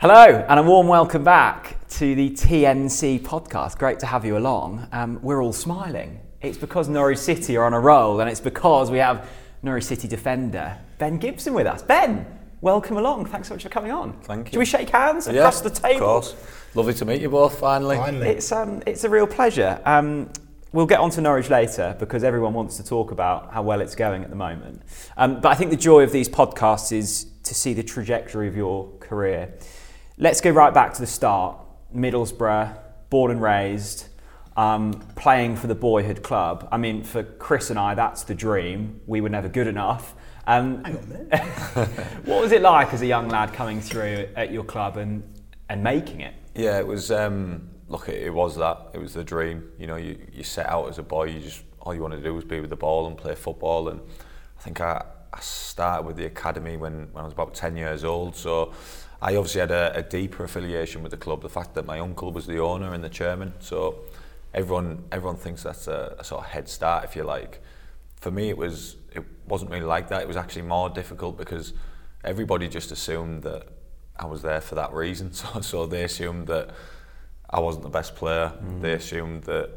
Hello, and a warm welcome back to the TNC podcast. Great to have you along. Um, we're all smiling. It's because Norwich City are on a roll, and it's because we have Norwich City defender Ben Gibson with us. Ben, welcome along. Thanks so much for coming on. Thank you. Do we shake hands across the table? Of course. Lovely to meet you both finally. Finally. It's um, it's a real pleasure. Um, we'll get on to Norwich later because everyone wants to talk about how well it's going at the moment. Um, but I think the joy of these podcasts is to see the trajectory of your career. Let's go right back to the start. Middlesbrough, born and raised, um, playing for the boyhood club. I mean, for Chris and I, that's the dream. We were never good enough. Um, Hang on a minute. what was it like as a young lad coming through at your club and, and making it? Yeah, it was. Um, look, it, it was that. It was the dream. You know, you, you set out as a boy. You just all you want to do was be with the ball and play football. And I think I, I started with the academy when, when I was about ten years old. So I obviously had a, a deeper affiliation with the club. The fact that my uncle was the owner and the chairman. So everyone everyone thinks that's a, a sort of head start, if you like. For me, it was it wasn't really like that. It was actually more difficult because everybody just assumed that I was there for that reason. So so they assumed that I wasn't the best player. Mm. They assumed that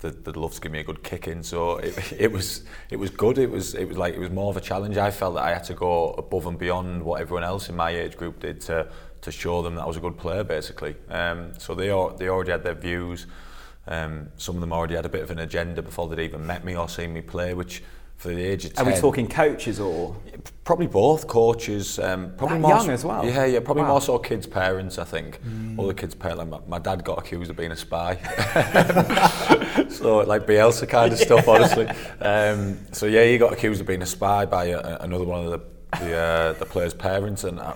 they'd love to give me a good kick in. So it, it was it was good. It was it was like it was more of a challenge. I felt that I had to go above and beyond what everyone else in my age group did to to show them that I was a good player, basically. Um, so they they already had their views. Um, some of them already had a bit of an agenda before they'd even met me or seen me play, which for the age of Are we talking coaches or? Probably both coaches. Um, probably That more young so- as well? Yeah, yeah. Probably Wow. more so kids' parents. I think all the kids' parents. Like my, my dad got accused of being a spy, so like Bielsa kind of stuff, honestly. Um, so yeah, he got accused of being a spy by a, another one of the the, uh, the players' parents, and I,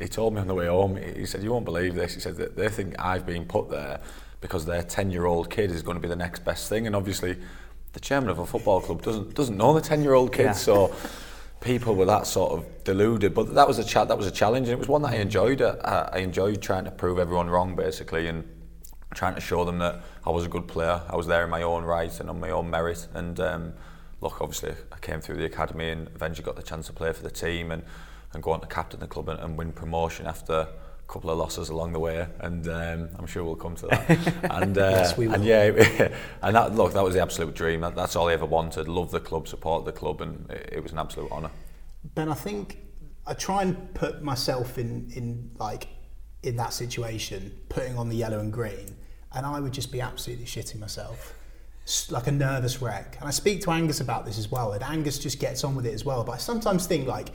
he told me on the way home. He said, "You won't believe this." He said that they think I've been put there because their ten-year-old kid is going to be the next best thing, and obviously. The chairman of a football club doesn't doesn't know the ten-year-old kids, Yeah. so people were that sort of deluded. But that was a cha- that was a challenge, and it was one that I enjoyed. I, I enjoyed trying to prove everyone wrong, basically, and trying to show them that I was a good player. I was there in my own right and on my own merit. And um, look, obviously, I came through the academy and eventually got the chance to play for the team and, and go on to captain the club and, and win promotion after. A Couple of losses along the way, and um, I'm sure we'll come to that. and uh, Yes, we will. and yeah, and that look, that was the absolute dream. That, that's all I ever wanted. Love the club, support the club, and it, it was an absolute honour. Ben, I think I try and put myself in, in like in that situation, putting on the yellow and green, and I would just be absolutely shitting myself, like a nervous wreck. And I speak to Angus about this as well, and Angus just gets on with it as well. But I sometimes think like,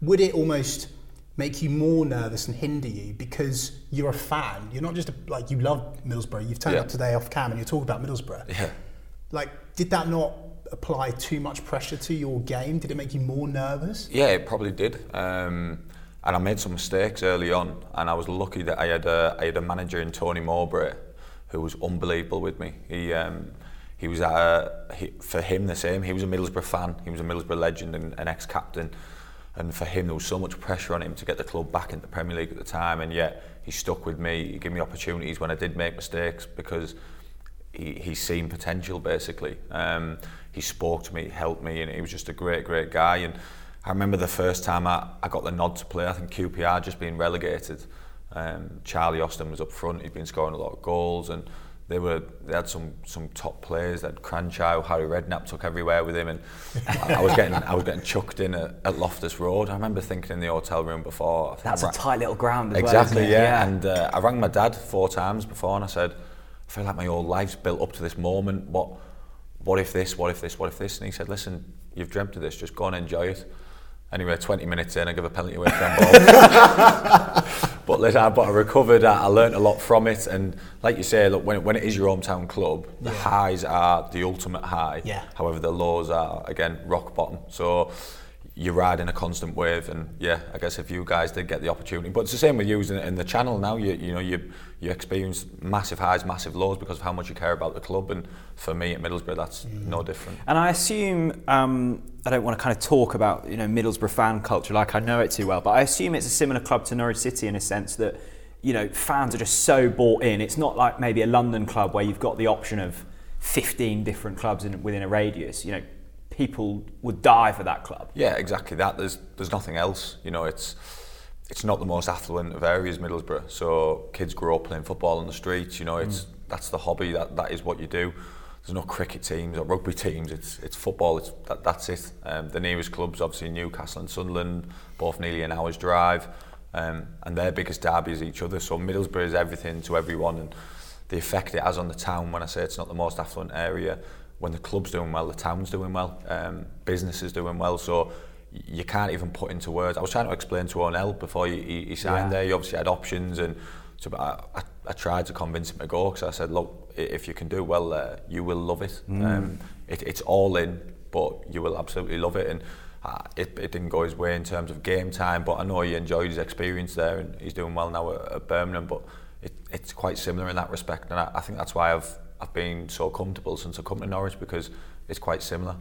would it almost make you more nervous and hinder you because you're a fan? You're not just a, like you love Middlesbrough. You've turned Yeah. up today off cam and you're talking about Middlesbrough. Yeah. Like, did that not apply too much pressure to your game? Did it make you more nervous? Yeah, it probably did. Um, and I made some mistakes early on, and I was lucky that I had a, I had a manager in Tony Mowbray who was unbelievable with me. He um, he was at a, he, for him the same. He was a Middlesbrough fan. He was a Middlesbrough legend and an ex-captain. And for him, there was so much pressure on him to get the club back into the Premier League at the time. And yet, he stuck with me. He gave me opportunities when I did make mistakes because he, he's seen potential basically. Um, he spoke to me, helped me, and he was just a great, great guy. And I remember the first time I, I got the nod to play, I think QPR just been relegated. Um, Charlie Austin was up front, he'd been scoring a lot of goals, and they were they had some some top players. Had Kranjcar, Harry Redknapp took everywhere with him, and I, I was getting I was getting chucked in at, at Loftus Road. I remember thinking in the hotel room before. That's a tight little ground Exactly, well. isn't yeah. And uh, I rang my dad four times before and I said, I feel like my whole life's built up to this moment. What what if this, what if this, what if this? And he said, listen, you've dreamt of this, just go and enjoy it. Anyway, 20 minutes in, I give a penalty away from ball. but listen, I- but I recovered, I, I learnt a lot from it. And like you say, look, when, when it is your hometown club, the highs are the ultimate high. Yeah. However, the lows are, again, rock bottom. So you're riding a constant wave and yeah I guess if you guys did get the opportunity but it's the same with you in, in the channel now you you know you you experience massive highs massive lows because of how much you care about the club and for me at Middlesbrough that's no different And I assume um, I don't want to kind of talk about you know Middlesbrough fan culture like I know it too well, but I assume it's a similar club to Norwich City in a sense that you know fans are just so bought in. It's not like maybe a London club where you've got the option of 15 different clubs in, within a radius. You know, people would die for that club. Yeah, exactly that. There's there's nothing else. You know, it's it's not the most affluent of areas, Middlesbrough. So kids grow up playing football on the streets. You know, it's that's the hobby. That that is what you do. There's no cricket teams or rugby teams. It's it's football. It's that, that's it. Um, the nearest clubs, obviously Newcastle and Sunderland, both nearly an hour's drive, um, and their biggest derby is each other. So Middlesbrough is everything to everyone, and the effect it has on the town. When I say it's not the most affluent area, when the club's doing well, the town's doing well, um, business is doing well. So you can't even put into words. I was trying to explain to O'Neill before he, he, he signed Yeah. there. He obviously had options, and so I, I, I tried to convince him to go because I said, look, if you can do well there, you will love it. Um, it. It's all in, but you will absolutely love it. And uh, it, it didn't go his way in terms of game time, but I know he enjoyed his experience there, and he's doing well now at, at Birmingham. But it, it's quite similar in that respect, and I, I think that's why I've I've been so comfortable since I come to Norwich because it's quite similar.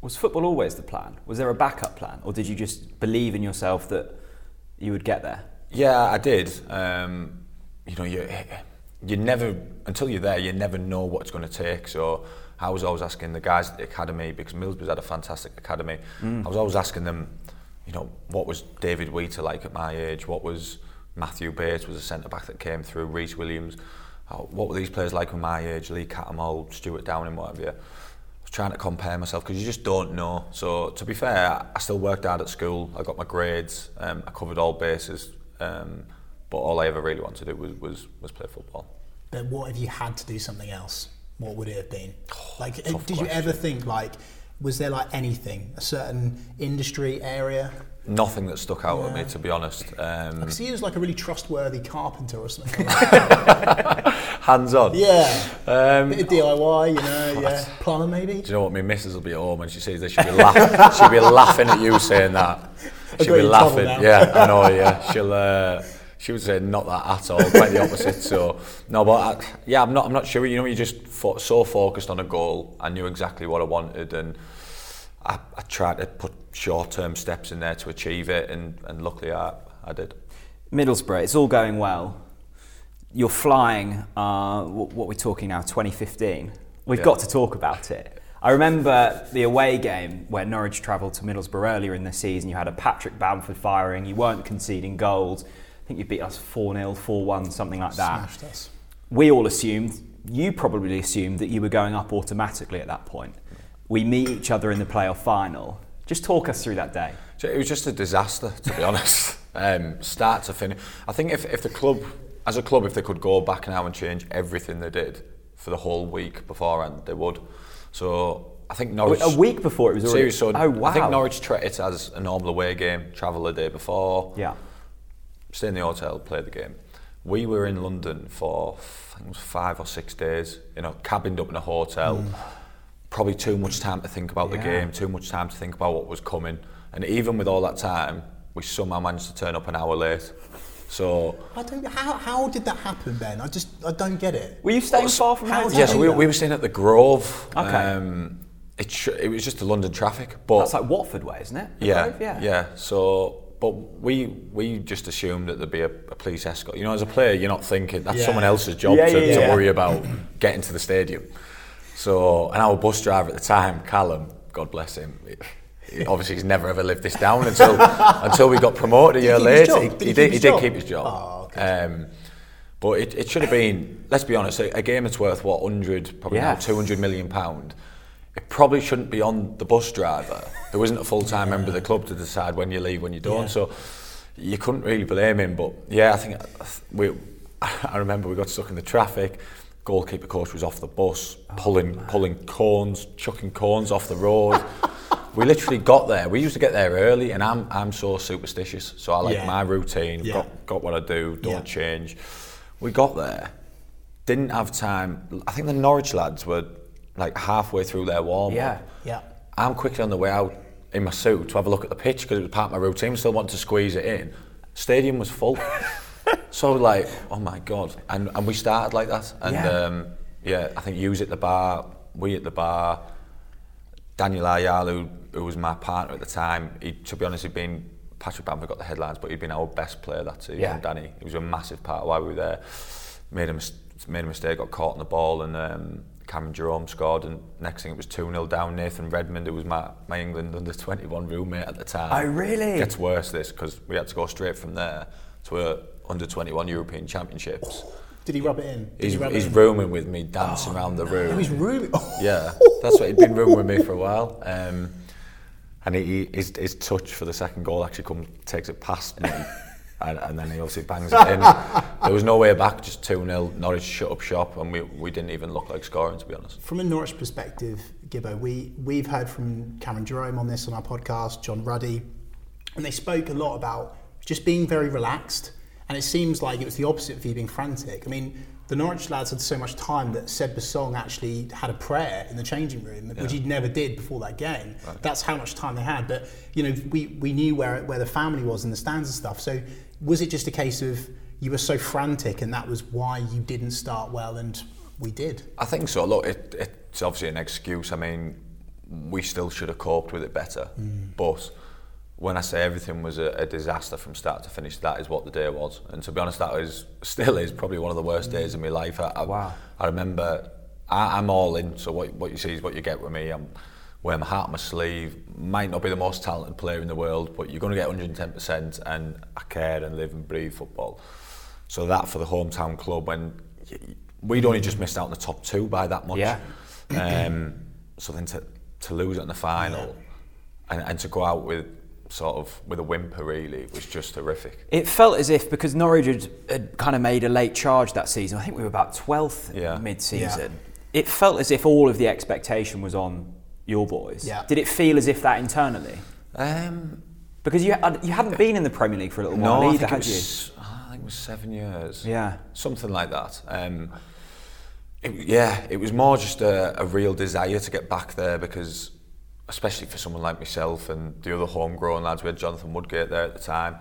Was football always the plan? Was there a backup plan, or did you just believe in yourself that you would get there? Yeah, I did. Um, you know, you you never until you're there, you never know what it's going to take. So I was always asking the guys at the academy because Middlesbrough's had a fantastic academy. I was always asking them, you know, what was David Wheater like at my age? What was Matthew Bates was a centre back that came through? Rhys Williams. What were these players like at my age? Lee Cattermole, Stuart Downing, whatever. Yeah. I was trying to compare myself because you just don't know. So to be fair, I still worked hard at school. I got my grades. Um, I covered all bases. Um, but all I ever really wanted to do was, was, was play football. But what if you had to do something else? What would it have been? Like, Oh, tough did you ever think like, was there like anything, a certain industry area? Nothing that stuck out at me, to be honest. Um, he was like a really trustworthy carpenter or something. Like hands on. yeah, Um, bit of DIY, you know, yeah, plumber maybe. Do you know what? My missus will be at home and she sees this. She'll be, laugh- she'll be laughing at you saying that. She'll be you in trouble laughing. Yeah, I know. Yeah, she'll. Uh, she would say not that at all. Quite the opposite. So no, but I, yeah, I'm not. I'm not sure. You know, you just fo- so focused on a goal. I knew exactly what I wanted, and I, I tried to put short-term steps in there to achieve it, and, and luckily I, I did. Middlesbrough, it's all going well. You're flying, uh, wh- what we're talking now, 2015. We've Yeah. got to talk about it. I remember the away game where Norwich travelled to Middlesbrough earlier in the season. You had a Patrick Bamford firing, you weren't conceding goals. I think you beat us 4 0, 4 1, something like that. Smashed us. We all assumed, you probably assumed, that you were going up automatically at that point. We meet each other in the playoff final. Just talk us through that day. So it was just a disaster, to be honest. Um, start to finish. I think if, if the club, as a club, if they could go back now and change everything they did for the whole week beforehand, they would. So I think Norwich. A week before it was already. Serious, so oh, wow. I think Norwich treat it as a normal away game, travel the day before, Yeah. stay in the hotel, play the game. We were in London for I think it was five or six days, you know, cabined up in a hotel. Probably too much time to think about the game, too much time to think about what was coming. And even with all that time, we somehow managed to turn up an hour late. So I don't. How, how did that happen, Ben? I just I don't get it. Were you staying far from how home? did yeah, so we, we were staying at the Grove. Okay. Um, it sh- it was just the London traffic, but That's like Watford way, isn't it? Yeah, Grove? yeah. yeah. So, but we we just assumed that there'd be a, a police escort. You know, as a player, you're not thinking that's Yeah. someone else's job Yeah, to, yeah, to worry about getting to the stadium. So, and our bus driver at the time, Callum, God bless him. he- obviously, he's never ever lived this down until until we got promoted a year he keep his later. He, Did he he did. keep He his did job? keep his job. Oh. Um, but it, it should have been. Let's be honest. A, a game that's worth what hundred, probably now Yes. two hundred million pound. It probably shouldn't be on the bus driver, who isn't a full-time member of the club, to decide when you leave, when you don't. Yeah. So you couldn't really blame him. But yeah, I think we. I remember we got stuck in the traffic. Goalkeeper coach was off the bus, oh, pulling pulling cones, chucking cones off the road. we literally got there. We used to get there early, and I'm I'm so superstitious. So I like Yeah. my routine. Yeah. Got got what I do. Don't Yeah. change. We got there, didn't have time. I think the Norwich lads were like halfway through their warm up. Yeah. Yeah. I'm quickly on the way out in my suit to have a look at the pitch because it was part of my routine. Still wanted to squeeze it in. Stadium was full. so like, oh my god! And and we started like that. And Yeah. um, yeah, I think you was at the bar, we at the bar. Daniel Ayala, who, who was my partner at the time, he, to be honest, he'd been Patrick Bamford got the headlines, but he'd been our best player that season. Yeah. Danny, he was a massive part of why we were there. Made a mis- made a mistake, got caught on the ball, and um, Cameron Jerome scored, and next thing it was 2 0 down. Nathan Redmond, who was my, my England under 21 roommate at the time. Oh, really? It gets worse this because we had to go straight from there to a under 21 European Championships. Did he rub it in? Did He's, he's in? rooming with me, dancing around the room. Oh, he's. Oh. Yeah, that's what he'd been rooming with me for a while. Um, and he, he, his, his touch for the second goal actually comes, takes it past me. And, and then he obviously bangs it in. there was no way back, just 2 0. Norwich shut up shop, and we, we didn't even look like scoring, to be honest. From a Norwich perspective, Gibbo, we, we've heard from Cameron Jerome on this on our podcast, John Ruddy, and they spoke a lot about just being very relaxed. And it seems like it was the opposite of you being frantic. I mean, the Norwich lads had so much time that Seb Bassong actually had a prayer in the changing room, which he never did before that game. That's how much time they had. But you know, we, we knew where where the family was in the stands and stuff. So was it just a case of you were so frantic and that was why you didn't start well and we did? I think so. Look, it, it's obviously an excuse. I mean, we still should have coped with it better. Hmm. But when I say everything was a, a disaster from start to finish, that is what the day was. And to be honest, that is still is probably one of the worst days of my life. I, I, Wow. I remember I, I'm all in. So what, what you see is what you get with me. I'm wearing my heart on my sleeve. Might not be the most talented player in the world, but you're going to get 110%, and I care and live and breathe football. So that for the hometown club when we'd only just missed out on the top two by that much. Yeah. Um, so then to, to lose it in the final and, and to go out with sort of with a whimper really it was just horrific. It felt as if because Norwich had, had kind of made a late charge that season. I think we were about twelfth Yeah. mid-season. It felt as if all of the expectation was on your boys. Yeah. Did it feel as if that internally? Um, Because you had- you hadn't been in the Premier League for a little no, while I either, think, it you? was, I think it was seven years. Yeah. something like that. Um, it, yeah, it was more just a, a real desire to get back there because, especially for someone like myself and the other homegrown lads, we had Jonathan Woodgate there at the time.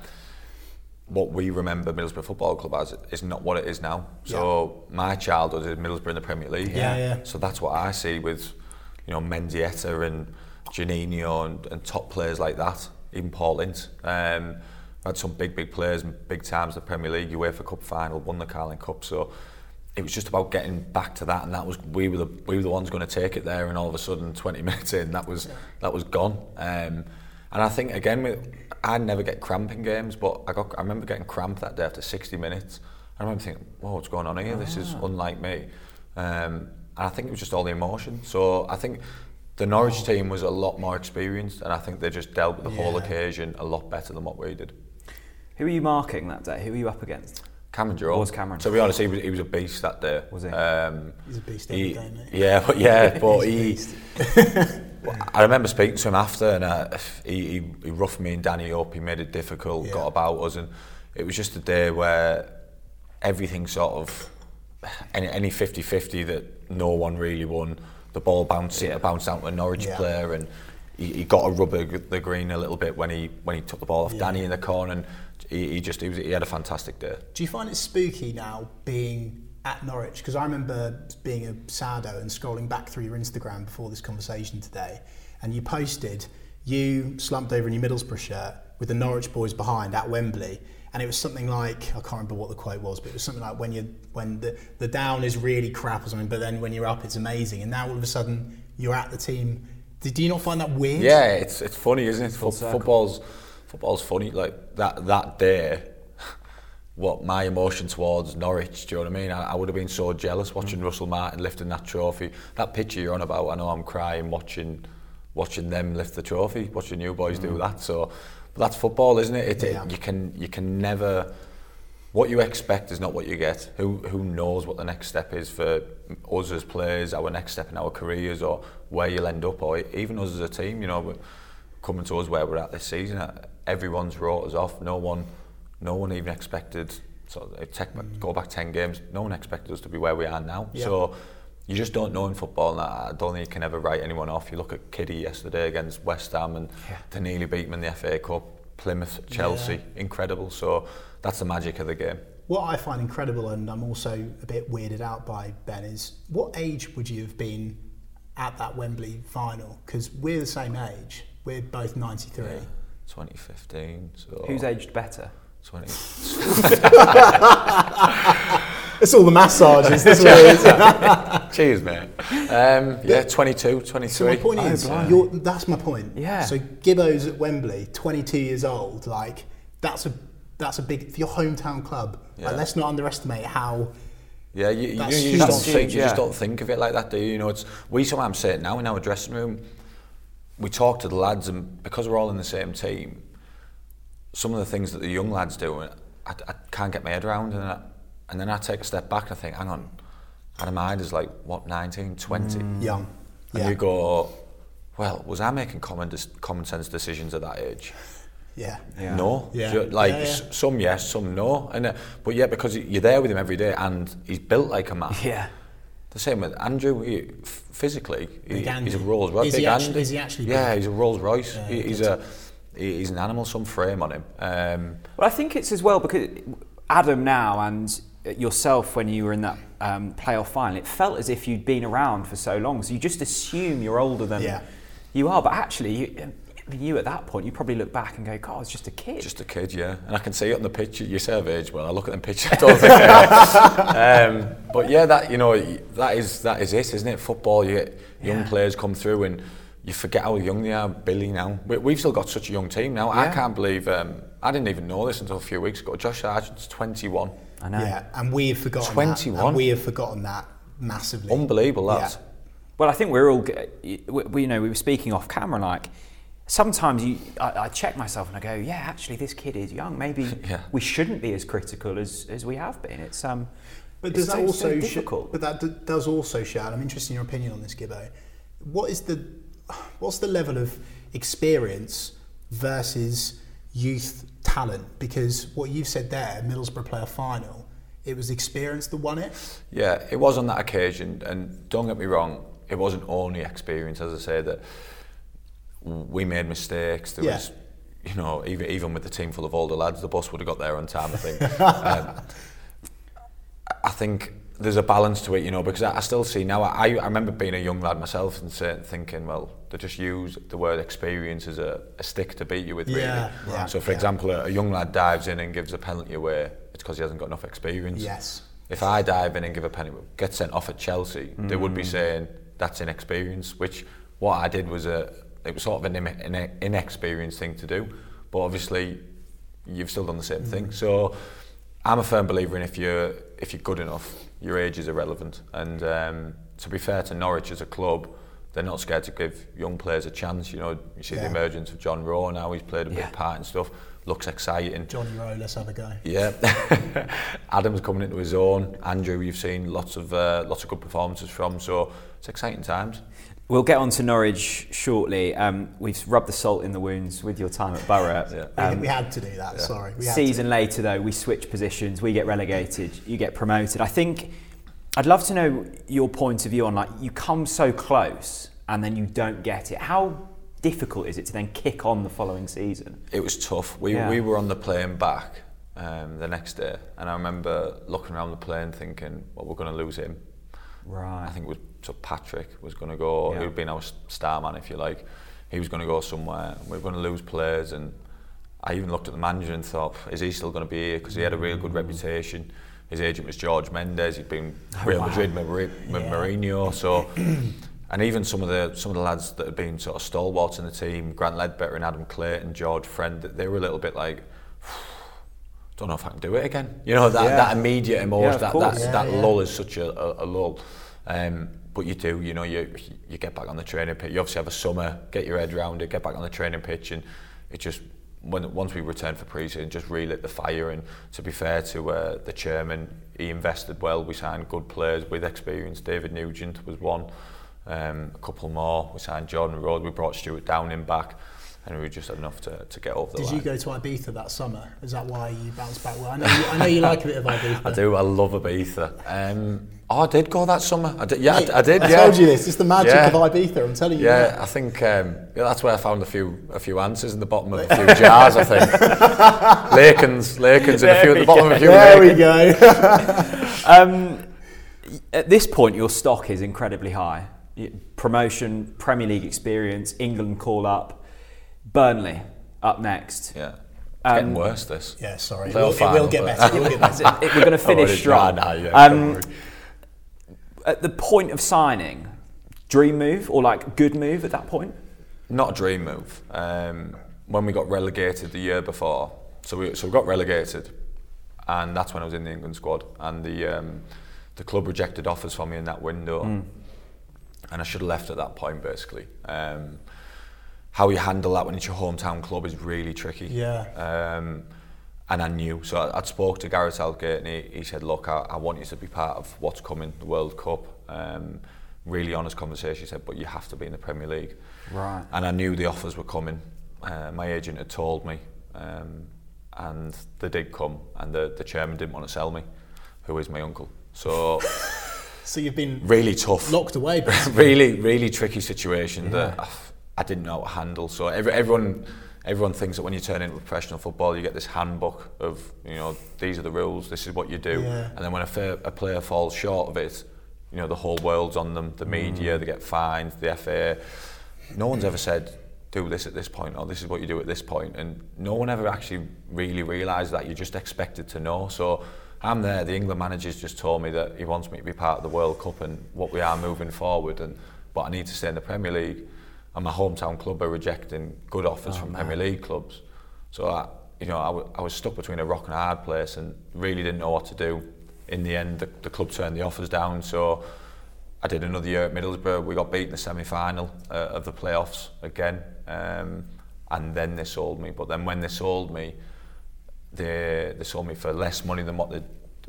What we remember Middlesbrough Football Club as is not what it is now. So my childhood is Middlesbrough in the Premier League. Yeah, yeah. So that's what I see with, you know, Mendieta and Juninho and, and top players like that. Even Paul Ince. Um, had some big, big players, and big times in the Premier League, UEFA Cup final, won the Carling Cup. So it was just about getting back to that, and that was we were the we were the ones going to take it there, and all of a sudden, 20 minutes in, that was that was gone. Um, and I think again, with, I never get cramp in games, but I got I remember getting cramp that day after 60 minutes. I remember thinking, "Whoa, what's going on here? This is unlike me." Um, and I think it was just all the emotion. So I think the Norwich team was a lot more experienced, and I think they just dealt with the whole occasion a lot better than what we did. Who were you marking that day? Who were you up against? Cameron Jerome. Was Cameron. To be honest, he was, he was a beast that day. Was he? Um, He's a beast he- every day, mate. Yeah, but yeah, but He's a he. beast. I remember speaking to him after, and uh, he, he, he roughed me and Danny up. He made it difficult, Yeah. got about us, and it was just a day where everything sort of any any 50-50 that no one really won. The ball bounced Yeah. bounced out to a Norwich Yeah. player, and he, he got a rubber the green a little bit when he when he took the ball off Yeah. Danny in the corner, and he, he just he, was, he had a fantastic day. Do you find it spooky now being at Norwich? Because I remember being a sado and scrolling back through your Instagram before this conversation today, and you posted you slumped over in your Middlesbrough shirt with the Norwich boys behind at Wembley, and it was something like I can't remember what the quote was, but it was something like when you when the the down is really crap or something, but then when you're up it's amazing, and now all of a sudden you're at the team. Did you not find that weird? Yeah, it's it's funny, isn't it? Full Fo- circle. Football's funny. Like that that day, what my emotion towards Norwich. Do you know what I mean? I, I would have been so jealous watching mm. Russell Martin lifting that trophy. That picture you're on about, I know I'm crying watching watching them lift the trophy, watching you boys do mm. that. So, but that's football, isn't it? It, it- you can you can never. What you expect is not what you get. Who who knows what the next step is for us as players, our next step in our careers, or where you'll end up, or even us as a team. You know, coming to us where we're at this season, everyone's wrote us off. No one, no one even expected. So tech, mm. go back ten games. No one expected us to be where we are now. Yeah. So you just don't know in football, and I don't think you can ever write anyone off. You look at Kiddy yesterday against West Ham, and they nearly beat in the FA Cup. Plymouth, Chelsea, incredible. So that's the magic of the game. What I find incredible, and I'm also a bit weirded out by Ben, is what age would you have been at that Wembley final? Because we're the same age. We're both 93. 2015. So Who's aged better? 20. It's all the massages. That's what it is. Cheers, mate. Um, yeah, 22, 23. So my point Oh, is, blimey. you're, that's my point. Yeah. So Gibbo's at Wembley, 22 years old. Like that's a that's a big for your hometown club. Yeah. Like, let's not underestimate how. Yeah, you, you, That's you just don't think huge, you just don't think of it like that, do you? You know, it's we sometimes say it now in our dressing room. We talk to the lads, and because we're all in the same team, some of the things that the young lads do, I, I can't get my head around, and I, and then I take a step back and I think, hang on, Adam Idah is like what 19, 20, Young. and Mm. Yeah. you go, well, was I making common dis- common sense decisions at that age? Yeah. Yeah. No, Yeah. Like Yeah, yeah. some yes, some no, and uh, but yeah, because you're there with him every day, and he's built like a man. Yeah. The same with Andrew. He, f- physically, he, he's a Rolls Royce. Is Big he actu- Andy. is he actually Yeah, big? he's a Rolls Royce. Yeah, he, he's a he- he's an animal. Some frame on him. Um, Well, I think it's as well because Adam now and yourself when you were in that um, playoff final, it felt as if you'd been around for so long. So you just assume you're older than Yeah. you are. But actually, you, you at that point, you probably look back and go, God, I was just a kid. just a kid, yeah. And I can see it on the picture. You say of age. Well, I look at them pictures. I don't think. they- um, but yeah, that you know, that is that is it, isn't it? Football. You get young Yeah. players come through and. You forget how young they are, Billy. Now we, we've still got such a young team now. I can't believe um, I didn't even know this until a few weeks ago. Josh Sargent's 21. I know. Yeah, and we have forgotten 21? That, and we have forgotten that massively. Unbelievable, that. Yeah. Well, I think we're all, we, we- you know, we were speaking off camera. Like sometimes you, I, I check myself and I go, yeah, actually, this kid is young. Maybe Yeah. we shouldn't be as critical as, as we have been. It's um, But it's does that so- also so sh- difficult? but that d- does also show, and I'm interested in your opinion on this, Gibbo. What is the what's the level of experience versus youth talent? Because what you've said there, Middlesbrough player final, it was experience that won it. Yeah, it was on that occasion, and don't get me wrong, it wasn't only experience. As I say, that we made mistakes. There Yeah. was, you know, even even with the team full of older lads, the bus would have got there on time. I think. um, I think there's a balance to it, you know, because I, I still see now. I, I remember being a young lad myself and say, thinking, well, they just use the word experience as a, a stick to beat you with, really. Yeah, yeah, so, for yeah. example, a, a young lad dives in and gives a penalty away. It's because he hasn't got enough experience. Yes. If I dive in and give a penalty, get sent off at Chelsea, they would be Mm. saying that's inexperience. Which what I did was a, it was sort of an, an inexperienced thing to do. But obviously, you've still done the same Mm. thing. So I'm a firm believer in if you're if you're good enough, your age is irrelevant. And um, to be fair to Norwich as a club, they're not scared to give young players a chance. You know, you see Yeah. the emergence of John Rowe now. He's played a Yeah. big part and stuff. Looks exciting. Johnny Rowe, let's have a go. Yeah, Adam's coming into his own. Andrew, you've seen lots of uh, lots of good performances from, so it's exciting times. We'll get on to Norwich shortly. Um, we've rubbed the salt in the wounds with your time at Borough. Yeah. We, Um, we had to do that. Sorry, we had season later, though, we switch positions. We get relegated. You get promoted. I think I'd love to know your point of view on like you come so close and then you don't get it. How difficult is it to then kick on the following season? It was tough. We Yeah. we were on the plane back um, the next day, and I remember looking around the plane thinking, "Well, we're going to lose him." Right. I think it was so Patrick was going to go. Yeah. He'd been our star man, if you like. He was going to go somewhere. We were going to lose players, and I even looked at the manager and thought, is he still going to be here? Because he had a real good reputation. His agent was George Mendes. He'd been Oh, Real wow. Madrid with Mourinho- Yeah. Mourinho. So, and even some of the some of the lads that had been sort of stalwarts in the team, Grant Leadbitter and Adam Clayton, George Friend, they were a little bit like. Don't know if I can do it again. You know that, Yeah. that immediate emotion, that, that, that lull is such a, a, a lull. Um, but you do, you know, you you get back on the training pitch. You obviously have a summer, get your head around it, get back on the training pitch, and it just when once we returned for pre-season, just relit the fire. And to be fair to uh, the chairman, he invested well. We signed good players with experience. David Nugent was one, um, a couple more. We signed Jordan Rhodes. We brought Stuart Downing back, and we just had enough to, to get off the Did line. you go to Ibiza that summer? Is that why you bounced back? Well, I know you, I know you like a bit of Ibiza. I do. I love Ibiza. Um, oh, I did go that summer. I did. Yeah, Mate, I, I did. I yeah. told you this. It's the magic Yeah. of Ibiza. I'm telling you. Yeah, that. I think um, yeah, that's where I found a few a few answers in the bottom of a few jars. I think Lakens, Lakens, and a few at the bottom of a few. There we go. Um, at this point, your stock is incredibly high. Promotion, Premier League experience, England call up, Burnley up next. Yeah, getting worse. This. Yeah, sorry. It Playoff will, it will get better. It will get better. It- we're going to finish worry. strong. Nah, nah, yeah, don't um, at the point of signing, dream move or like good move at that point? Not a dream move. Um, when we got relegated the year before, so we so we got relegated, and that's when I was in the England squad, and the um, the club rejected offers for me in that window, and I should have left at that point basically. Um, how you handle that when it's your hometown club is really tricky. Yeah. Um, and I knew. So I, I'd spoke to Gareth Southgate and he, he said, look, I, I want you to be part of what's coming, the World Cup. Um, really honest conversation. He said, but you have to be in the Premier League. Right. And I knew the offers were coming. Uh, my agent had told me. Um, and they did come. And the, the chairman didn't want to sell me, who is my uncle. So So you've been really tough locked away, really, really tricky situation that I, didn't know how to handle. So every, everyone, everyone thinks that when you turn into professional football, you get this handbook of, you know, these are the rules, this is what you do. Yeah. And then when a, fair, a player falls short of it, you know, the whole world's on them, the media, mm. they get fined, the FA. No one's ever said, do this at this point, or this is what you do at this point. And no one ever actually really realised that. You're just expected to know. So I'm there. The England manager's just told me that he wants me to be part of the World Cup and what we are moving forward. And but I need to stay in the Premier League. And my hometown club are rejecting good offers from Premier League clubs. So I, you know, I, w- I was stuck between a rock and a hard place and really didn't know what to do. In the end, the, the club turned the offers down. So I did another year at Middlesbrough. We got beat in the semi-final uh, of the playoffs again, um, and then they sold me. But then when they sold me, they they sold me for less money than what they'd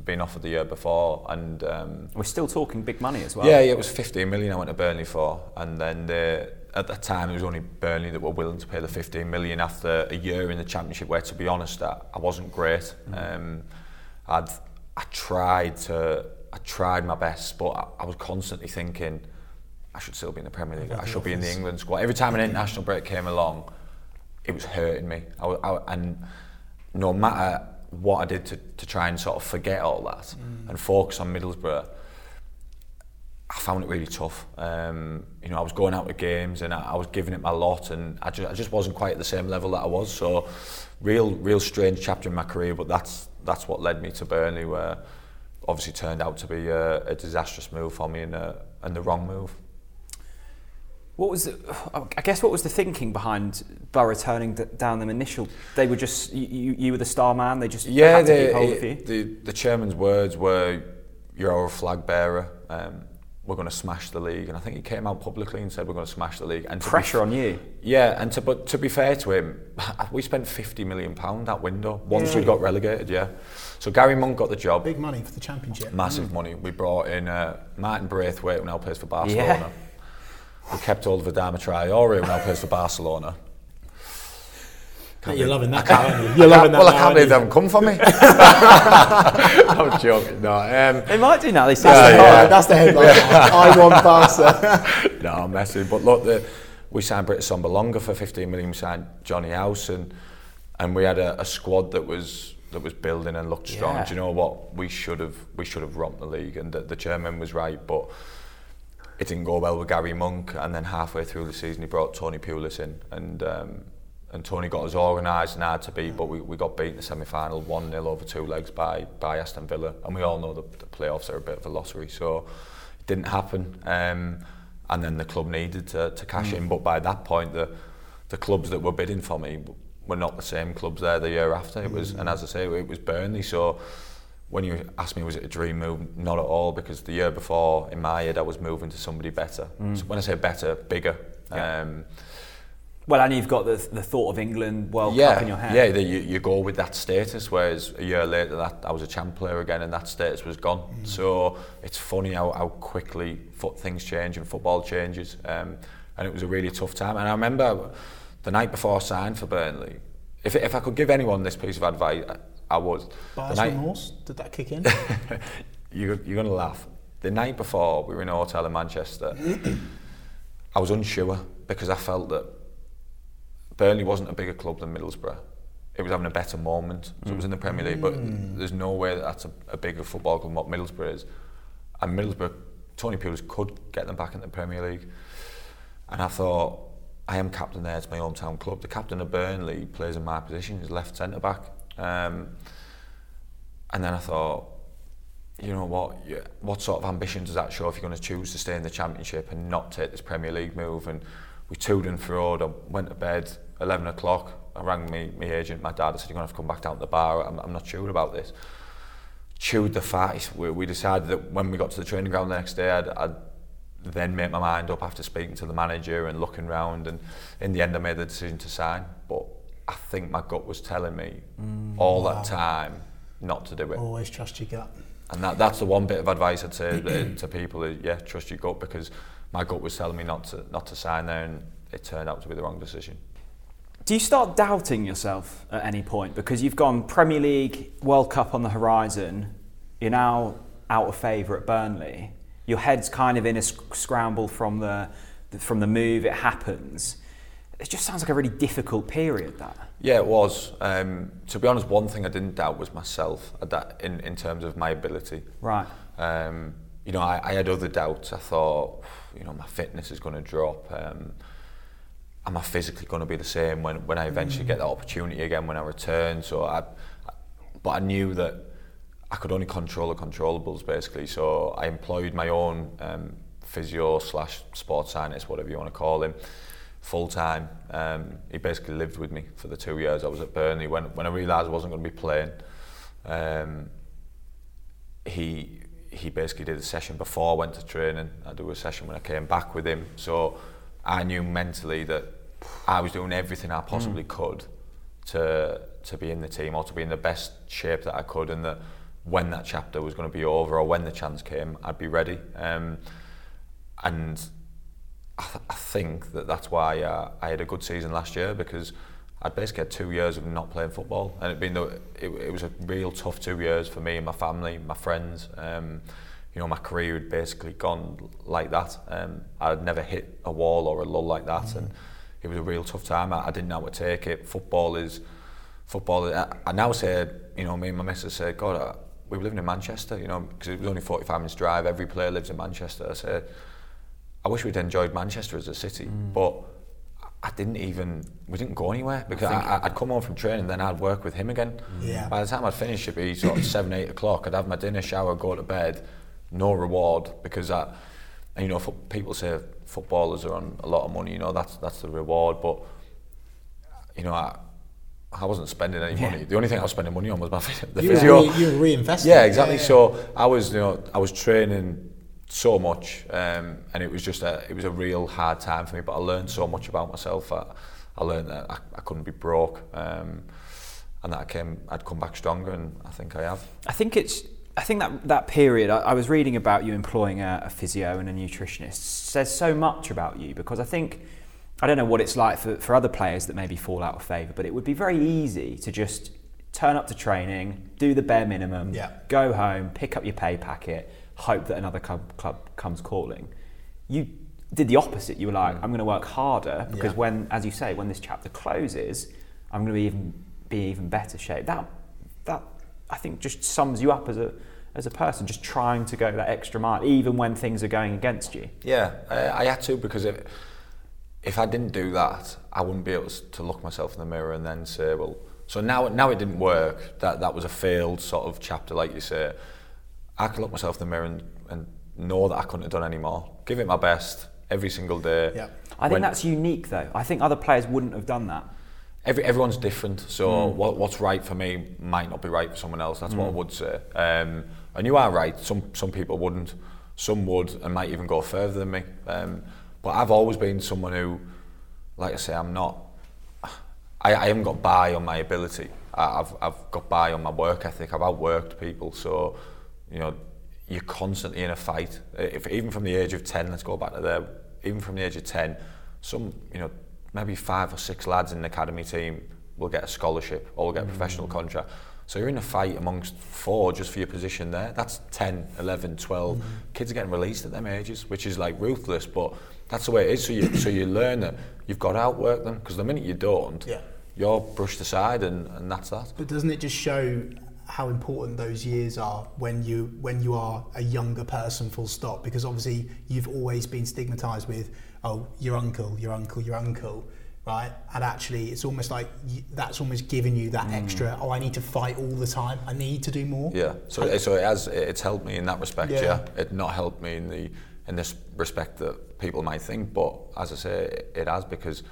been offered the year before. And um, We're still talking big money as well. yeah, yeah, it was 15 million I went to Burnley for, and then they, at that time it was only Burnley that were willing to pay the 15 million after a year in the Championship. Where, to be honest, I, I wasn't great. Um, I'd I tried to I tried my best, but I, I was constantly thinking I should still be in the Premier League. I should be in the England squad. Every time an international break came along, it was hurting me. I, I, and no matter what I did to, to try and sort of forget all that and focus on Middlesbrough, I found it really tough. Um, you know, I was going out to games and I, I was giving it my lot, and I just, I just wasn't quite at the same level that I was. So, real, real strange chapter in my career. But that's that's what led me to Burnley, where obviously turned out to be a, a disastrous move for me and, a, and the wrong move. What was, the, I guess, what was the thinking behind Borough turning down them initial? They were just you, you, were the star man. They just Yeah, had to the, keep hold of you. the, the chairman's words were, "You're our flag bearer. Um, we're going to smash the league." And I think he came out publicly and said, "We're going to smash the league." And to be Pressure on you. Yeah, and to but to be fair to him, we spent fifty million pound that window once we got relegated. Yeah, so Gary Monk got the job. Big money for the championship. Massive money. We brought in uh, Martin Braithwaite, who now plays for Barcelona. We kept all of Adama Traore, who now plays for Barcelona. You're loving that, now, aren't you? You're loving that. well, I now, can't believe they haven't come for me. I'm joking. No, um, They might do now. They say That's, Yeah, the, yeah. headline- that's the headline. I want Barca. no, I'm messing. But look, the, we signed Britt Assombalonga for 15 million. We signed Jonny Howson, and and we had a, a squad that was that was building and looked strong. Yeah. Do you know what? We should have we should have romped the league, and the, the chairman was right, but. It didn't go well with Gary Monk, and then halfway through the season, he brought Tony Pulis in, and um, and Tony got us organised and hard to beat, but we, we got beat in the semi-final, 1-0 over two legs by, by Aston Villa, and we all know the, the playoffs are a bit of a lottery, so it didn't happen. Um, and then the club needed to, to cash in, but by that point, the the clubs that were bidding for me were not the same clubs there the year after. It was, and as I say, it was Burnley. So when you asked me, was it a dream move? Not at all, because the year before, in my head, I was moving to somebody better. So when I say better, bigger. Yeah. Um, Well, and you've got the, the thought of England World yeah, Cup in your head. yeah. The, you, you go with that status, whereas a year later, that I was a champ player again, and that status was gone. So it's funny how, how quickly foot things change and football changes. Um, and it was a really tough time. And I remember the night before I signed for Burnley. If if I could give anyone this piece of advice, I, I would. The Buyer's night- remorse? Did that kick in? you're, you're going to laugh. The night before, we were in a hotel in Manchester. I was unsure because I felt that Burnley wasn't a bigger club than Middlesbrough. It was having a better moment. So it was in the Premier League, but there's no way that that's a, a bigger football club than what Middlesbrough is. And Middlesbrough, Tony Pulis could get them back in the Premier League. And I thought, I am captain there. It's my hometown club. The captain of Burnley plays in my position. He's left centre back. Um, and then I thought, you know what? Yeah, what sort of ambition does that show if you're going to choose to stay in the Championship and not take this Premier League move? And we toed and froed. I went to bed 11 o'clock. I rang me, my agent, my dad. I said, "You're going to have to come back down to the bar. I'm, I'm not sure about this." Chewed the fat. We, we decided that when we got to the training ground the next day, I'd, I'd then make my mind up after speaking to the manager and looking around. And in the end, I made the decision to sign. But I think my gut was telling me mm, all wow. that time not to do it. Always trust your gut. And that, that's the one bit of advice I'd say to people is, yeah, trust your gut because my gut was telling me not to, not to sign there and it turned out to be the wrong decision. Do you start doubting yourself at any point? Because you've gone Premier League, World Cup on the horizon, you're now out of favour at Burnley. Your head's kind of in a scramble from the, from the move, it happens. It just sounds like a really difficult period, that. Yeah, it was. Um, to be honest, one thing I didn't doubt was myself that in, in terms of my ability. Right. Um, you know, I, I had other doubts. I thought, you know, my fitness is going to drop. Um, am I physically going to be the same when, when I eventually mm. get that opportunity again when I return? So I, but I knew that I could only control the controllables basically. So I employed my own um, physio slash sports scientist, whatever you want to call him, full time. Um, he basically lived with me for the two years I was at Burnley. When when I realised I wasn't going to be playing, um, he he basically did a session before I went to training. I do a session when I came back with him. So I knew mentally that I was doing everything I possibly mm. could to to be in the team or to be in the best shape that I could, and that when that chapter was going to be over or when the chance came, I'd be ready. Um, and I, th- I think that that's why uh, I had a good season last year because I'd basically had two years of not playing football, and it been the, it, it was a real tough two years for me and my family, my friends. Um, you know, my career had basically gone like that. Um, I'd never hit a wall or a lull like that, mm. and it was a real tough time. I, I didn't know how to take it. Football is, football. I, I now say, you know, me and my missus said, God, I, we were living in Manchester, you know, because it was only 45 minutes drive. Every player lives in Manchester. I said, I wish we'd enjoyed Manchester as a city, mm. but I didn't even, we didn't go anywhere because I would come home from training, then I'd work with him again. Yeah. By the time I'd finish, it'd be sort of seven, eight o'clock. I'd have my dinner, shower, go to bed no reward because that, and, you know, people say footballers are on a lot of money. You know, that's that's the reward. But you know, I, I wasn't spending any money. The only thing I was spending money on was my the you physio. Were re, you were reinvesting. Yeah, exactly. Yeah, yeah. So I was, you know, I was training so much, um, and it was just a, it was a real hard time for me. But I learned so much about myself. I, I learned that I, I couldn't be broke, um, and that I came, I'd come back stronger, and I think I have. I think it's I think that that period, I, I was reading about you employing a, a, physio and a nutritionist, says so much about you because I think, I don't know what it's like for, for other players that maybe fall out of favour, but it would be very easy to just turn up to training, do the bare minimum, yeah. go home, pick up your pay packet, hope that another club, club comes calling. You did the opposite. You were like, mm. I'm going to work harder because yeah. when, as you say, when this chapter closes, I'm going to be even be even better shape. That that I think just sums you up as a as a person, just trying to go that extra mile, even when things are going against you. Yeah, I, I had to because if if I didn't do that, I wouldn't be able to look myself in the mirror and then say, well, so now now it didn't work. That that was a failed sort of chapter, like you say. I can look myself in the mirror and, and know that I couldn't have done any more. Give it my best every single day. Yeah. I think when, that's unique, though. I think other players wouldn't have done that every, everyone's different. So mm. what, what's right for me might not be right for someone else. That's mm. what I hmm. would say. Um, and you are right. Some some people wouldn't. Some would and might even go further than me. Um, but I've always been someone who, like I say, I'm not. I, I haven't got by on my ability. I, I've I've got by on my work ethic. I've outworked people. So, you know, you're constantly in a fight. If even from the age of ten, let's go back to there. Even from the age of ten, some you know maybe five or six lads in the academy team will get a scholarship or will get a professional mm. contract. So you're in a fight amongst four just for your position there. That's 10, 11, 12. Mm. Kids are getting released at them ages, which is like ruthless, but that's the way it is. So you, so you learn that you've got to outwork them because the minute you don't, yeah. you're brushed aside and, and that's that. But doesn't it just show how important those years are when you when you are a younger person full stop because obviously you've always been stigmatized with oh your uncle your uncle your uncle right? And actually it's almost like you, that's almost giving you that mm. extra oh I need to fight all the time. I need to do more. Yeah, so so it has it's helped me in that respect. Yeah. Yeah, it not helped me in the in this respect that people might think, but as I say, it, it has because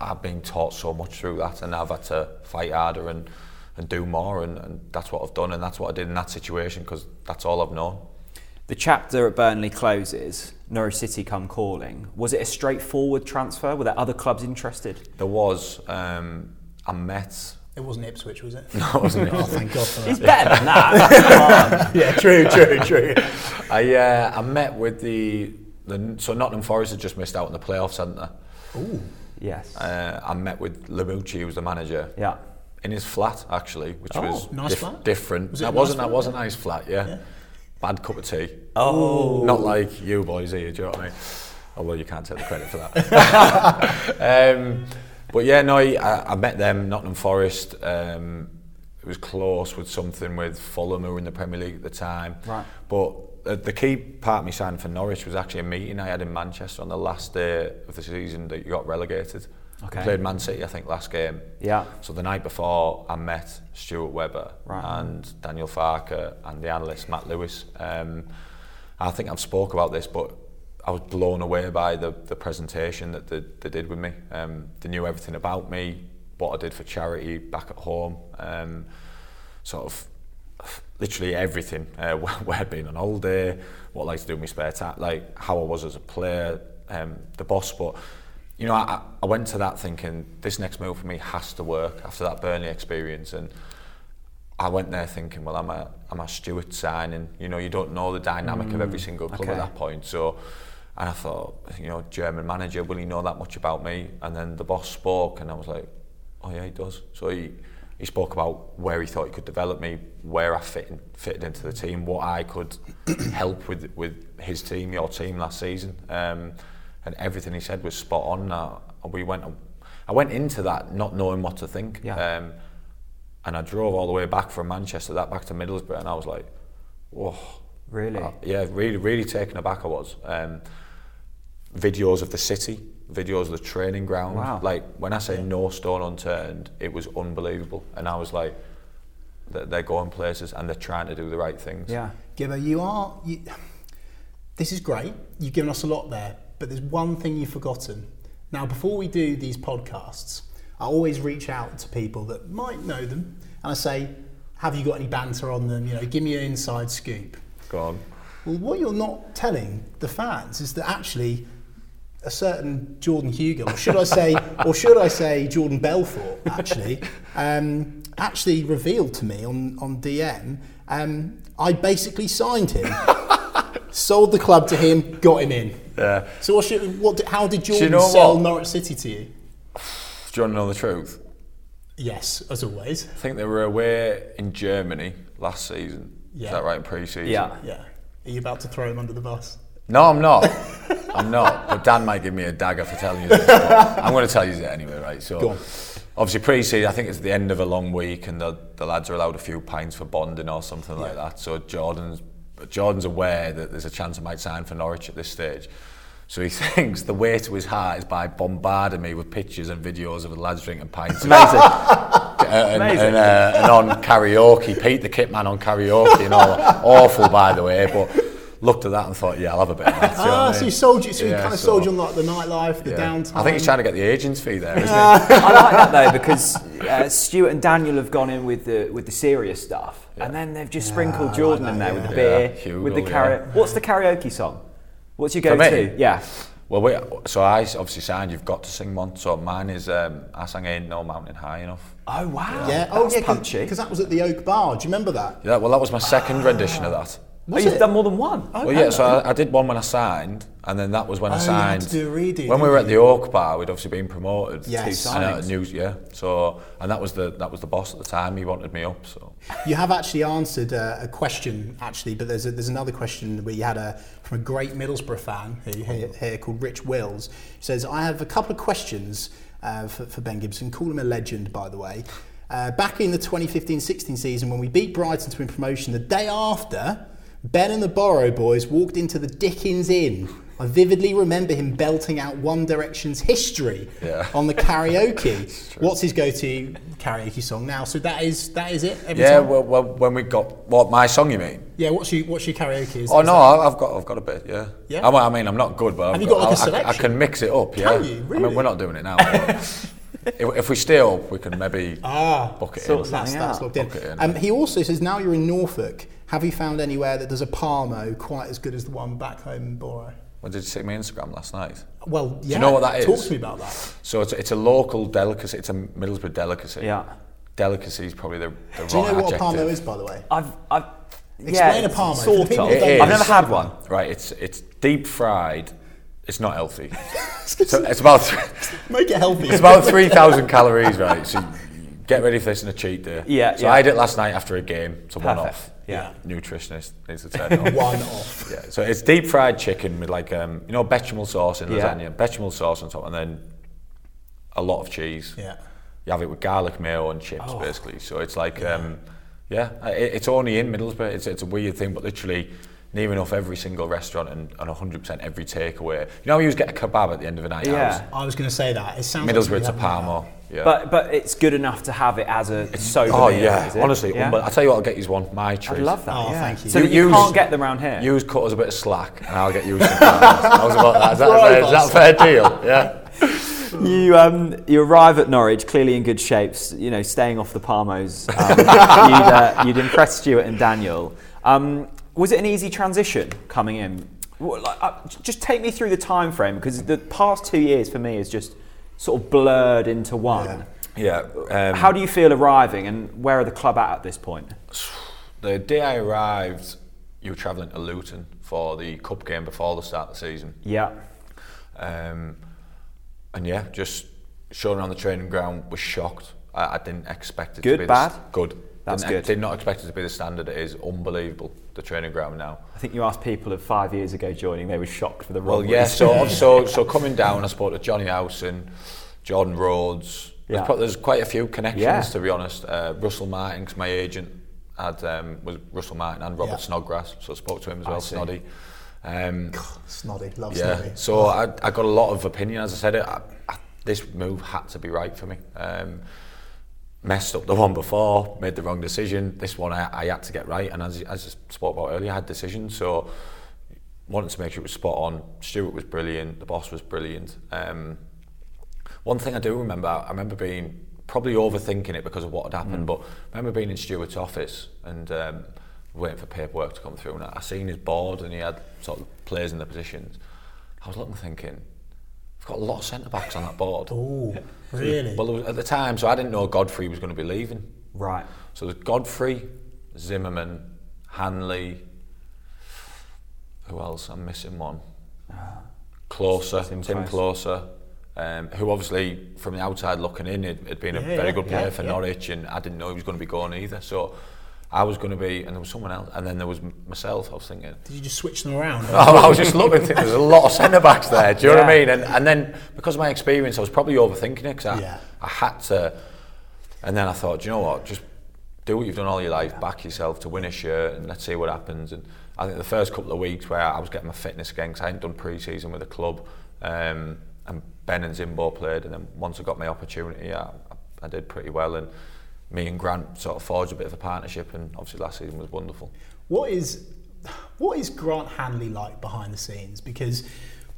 I've been taught so much through that, and I've had to fight harder and and do more, and, and that's what I've done, and that's what I did in that situation because that's all I've known. The chapter at Burnley closes. Norwich City come calling. Was it a straightforward transfer? Were there other clubs interested? There was um, I met. it wasn't Ipswich was it No, it wasn't oh thank God for that. He's better than that. yeah true true true I uh, I met with the the so Nottingham Forest had just missed out in the playoffs, hadn't they? Ooh. yes. Uh, I met with Lamouchi, who was the manager. yeah. In his flat actually, which Oh, was nice flat? different. Was that nice wasn't flat? that was a nice flat, yeah. Yeah. Bad cup of tea. Oh. Not like you boys here, do you know what I mean? Although you can't take the credit for that. um, but yeah, no, I, I met them, Nottingham Forest. Um, it was close with something with Fulham, who were in the Premier League at the time. Right. But uh, the key part of me signing for Norwich was actually a meeting I had in Manchester on the last day of the season that you got relegated. Okay. We played Man City, I think, last game. Yeah. So the night before, I met Stuart Webber Right. and Daniel Farke and the analyst Matt Lewis. Um, I think I've spoke about this, but I was blown away by the, the presentation that they, they did with me. Um, they knew everything about me, what I did for charity back at home, um, sort of literally everything. Uh, where I'd been on holiday, what I like to do in my spare time, like how I was as a player, um, the boss. But you know, I, I went to that thinking this next move for me has to work after that Burnley experience, and I went there thinking, well, I'm a I'm a Stuart signing. You know, you don't know the dynamic of every single club okay. at that point, so. And I thought, you know, German manager, will he know that much about me? And then the boss spoke, and I was like, oh yeah, he does. So he, he spoke about where he thought he could develop me, where I fit in, fitted into the team, what I could help with with his team, your team last season, um, and everything he said was spot on. Uh, we went, I went into that not knowing what to think, Yeah. um, and I drove all the way back from Manchester, that back to Middlesbrough, and I was like, whoa. Really? Uh, yeah, really, really taken aback I was. Um, videos of the city, videos of the training ground. Wow. Like when I say no stone unturned, it was unbelievable. And I was like, they're, they're going places and they're trying to do the right things. Yeah. Gibber, you are. You, this is great. You've given us a lot there, but there's one thing you've forgotten. Now, before we do these podcasts, I always reach out to people that might know them, and I say, "Have you got any banter on them? You know, give me an inside scoop." Go on. Well, what you're not telling the fans is that actually a certain Jordan Hugill, or should I say, or should I say Jordan Belfort, actually, um, actually revealed to me on, on DM, um, I basically signed him, sold the club to him, got him in. Yeah. So what should, what, how did you Jordan know sell what? Norwich City to you? Do you want to know the truth? Yes, as always. I think they were away in Germany last season. Yeah. Is that right? In pre-season. Yeah. Yeah. Are you about to throw him under the bus? No, I'm not. I'm not. But Dan might give me a dagger for telling you this. I'm going to tell you it anyway, right? So, obviously, pre-season, I think it's the end of a long week, and the, the lads are allowed a few pints for bonding or something like that. So Jordan's Jordan's aware that there's a chance I might sign for Norwich at this stage. So he thinks the way to his heart is by bombarding me with pictures and videos of the lads drinking pints. Amazing. Uh, and, Amazing. and, uh, and on karaoke, Pete the Kitman on karaoke and all. Awful, by the way, but looked at that and thought, yeah, I'll have a bit of that. do Ah, what I so he sold you. So he Yeah, kind of so- sold you on like the nightlife, the yeah. downtime. I think he's trying to get the agent's fee there, isn't he? I like that though because uh, Stuart and Daniel have gone in with the with the serious stuff, and then they've just sprinkled Jordan like in that, there with the beer, Yeah, Hugill, with the yeah. karaoke. What's the karaoke song? What's your For me? go-to? Yeah. Well, wait, so I obviously signed, you've got to sing one. So mine is, um, I sang Ain't No Mountain High Enough. Oh wow. Yeah. Oh That's yeah. punchy. Because that was at the Oak Bar. Do you remember that? Yeah, well, that was my second rendition of that. Oh, Was you've it? done more than one. Oh, Well, yeah, so I, I did one when I signed, and then that was when Oh, I you signed. had to do a redo, when we didn't were at the you? Oak Bar, we'd obviously been promoted. Yes. Two And, uh, signings. news, yeah. So, and that was the that was the boss at the time. He wanted me up. So, You have actually answered uh, a question, actually, but there's a, there's another question where you had a from a great Middlesbrough fan who here, here called Rich Wills. He says, "I have a couple of questions uh, for, for Ben Gibson. Call him a legend, by the way. Uh, back in the 2015-16 season, when we beat Brighton to win promotion, the day after, Ben and the Borough boys walked into the Dickens Inn. I vividly remember him belting out One Direction's "History" Yeah. on the karaoke. What's his go-to karaoke song now? So that is that is it. Every Yeah, time? well, well, when we got what my song, you mean? yeah. What's your what's your karaoke? Is, Oh is no, that- I- I've got I've got a bit. Yeah. Yeah? I, I mean, I'm not good, but Have I've you got, like, a I- I, I, selection? can mix it up. Yeah. Can you? I mean, we're not doing it now. but if, if we stay up, we can maybe Ah, book it so in. it's That's, Something that's out. locked in. Okay, Um, he also says now you're in Norfolk. Have you found anywhere that does a Parmo quite as good as the one back home in Borough? Well, did you see my Instagram last night? Well, yeah. Do you know what that is? Talk to me about that. So it's, it's a local delicacy. It's a Middlesbrough delicacy. Yeah. Delicacy is probably the, the Do you wrong know what a adjective. Parmo is, by the way? I've, I've Explain yeah, a Parmo for the Sort of. that don't It know. I've never had one. Right, it's it's deep fried. It's not healthy. so it's about Make it healthy. it's about three thousand calories, right? So get ready for this in a cheat day. Yeah, So yeah. I had it last night after a game. So one Perfect. off. Yeah. Nutritionist needs to turn on. one off. Yeah, so it's deep fried chicken with like um, you know bechamel sauce in Yeah. lasagna, bechamel sauce on top, and then a lot of cheese. Yeah. You have it with garlic mayo and chips, Oh. basically. So it's like, um, yeah, it, it's only in Middlesbrough. It's, it's a weird thing, but literally near enough every single restaurant and, and 100% every takeaway. You know how you always get a kebab at the end of a night Yeah. I was going to say that. It sounds out? like Middlesbrough, it's a something we haven't Parmo. Yeah. But but it's good enough to have it as a sober oh, meal, yeah, is it? honestly. Yeah? But I'll tell you what, I'll get you one. My treat. I'd love that. Oh, yeah. thank you. So You you use- can't get them around here. Use cut us a bit of slack and I'll get you some How's about that? Is that, fair, is that a fair deal? Yeah. You um, you arrive at Norwich clearly in good shapes. You know, staying off the Parmos. Um, you'd, uh, you'd impressed Stuart and Daniel. Um, was it an easy transition coming in? What, like, uh, just take me through the time frame because the past two years for me is just sort of blurred into one. Yeah. Yeah. Um, How do you feel arriving, and where are the club at at this point? The day I arrived, you were travelling to Luton for the cup game before the start of the season. Yeah, Um, and yeah, just showing around the training ground was shocked. I, I didn't expect it Good, to be bad? This, good. That's didn't, good. Did not expect it to be the standard it is. Unbelievable. The training ground now. I think you asked people of five years ago joining; they were shocked for the wrong Well, yeah. reason. So so so coming down, I spoke to Jonny Howson, Jordan Rhodes. There's, Yeah. pro- there's quite a few connections Yeah. to be honest. Uh, Russell Martin, 'cause my agent had um, was Russell Martin and Robert Yeah. Snodgrass, so I spoke to him as I well. see. Snoddy. Um, Snoddy, love Yeah. Snoddy. So I, I got a lot of opinion. As I said, I, I, this move had to be right for me. Um, messed up the one before, made the wrong decision. This one I, I had to get right, and as, as I spoke about earlier, I had decisions. So wanted to make sure it was spot on. Stuart was brilliant. The boss was brilliant. Um, one thing I do remember, I remember being probably overthinking it because of what had happened, but I remember being in Stuart's office and um, waiting for paperwork to come through, and I, I seen his board and he had sort of players in the positions. I was looking, thinking, I've got a lot of centre backs on that board. Oh, really? Well, at the time, so I didn't know Godfrey was going to be leaving. right. So there's Godfrey, Zimmermann, Hanley. Who else? I'm missing one. Klose, Tim Tim, Klose, um, who obviously from the outside looking in had, had been a very yeah, good player yeah, for yeah. Norwich, and I didn't know he was going to be gone either. So I was going to be, and there was someone else, and then there was myself. I was thinking, Did you just switch them around? I was just looking, there's a lot of centre backs there. Do you know what I mean? And, and then because of my experience, I was probably overthinking it because I, Yeah. I had to. And then I thought, do you know what? Just do what you've done all your life, back yourself to win a shirt, and let's see what happens. And I think the first couple of weeks where I was getting my fitness again, because I hadn't done pre-season with the club, um, and Ben and Zimbo played, and then once I got my opportunity, I, I did pretty well. And me and Grant sort of forged a bit of a partnership, and obviously last season was wonderful. What is what is Grant Hanley like behind the scenes? Because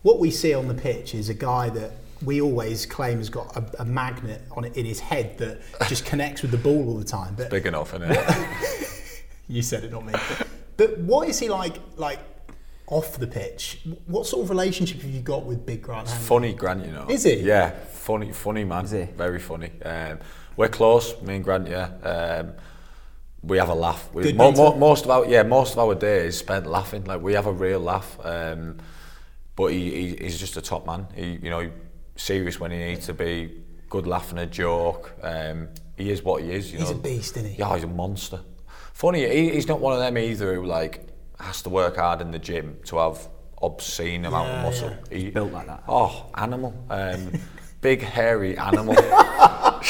what we see on the pitch is a guy that we always claim has got a, a magnet on it in his head that just connects with the ball all the time. But Big enough, isn't it? you said it, not me. But what is he like? Like off the pitch, what sort of relationship have you got with Big Grant Hanley? funny Grant, you know. Is he? Yeah, funny, funny man. Is he? Very funny. Um, we're close, me and Grant. Yeah. Um, we have a laugh. We, mo- mo- most of our yeah, most of our days spent laughing. Like we have a real laugh. Um, but he, he he's just a top man. He you know serious when he needs to be. Good laughing a joke. Um, he is what he is. You He's know. a beast, isn't he? Yeah, he's a monster. Funny, he, he's not one of them either who like has to work hard in the gym to have obscene amount Yeah, of muscle. yeah. He, built like that. Oh, animal. Um, big hairy animal.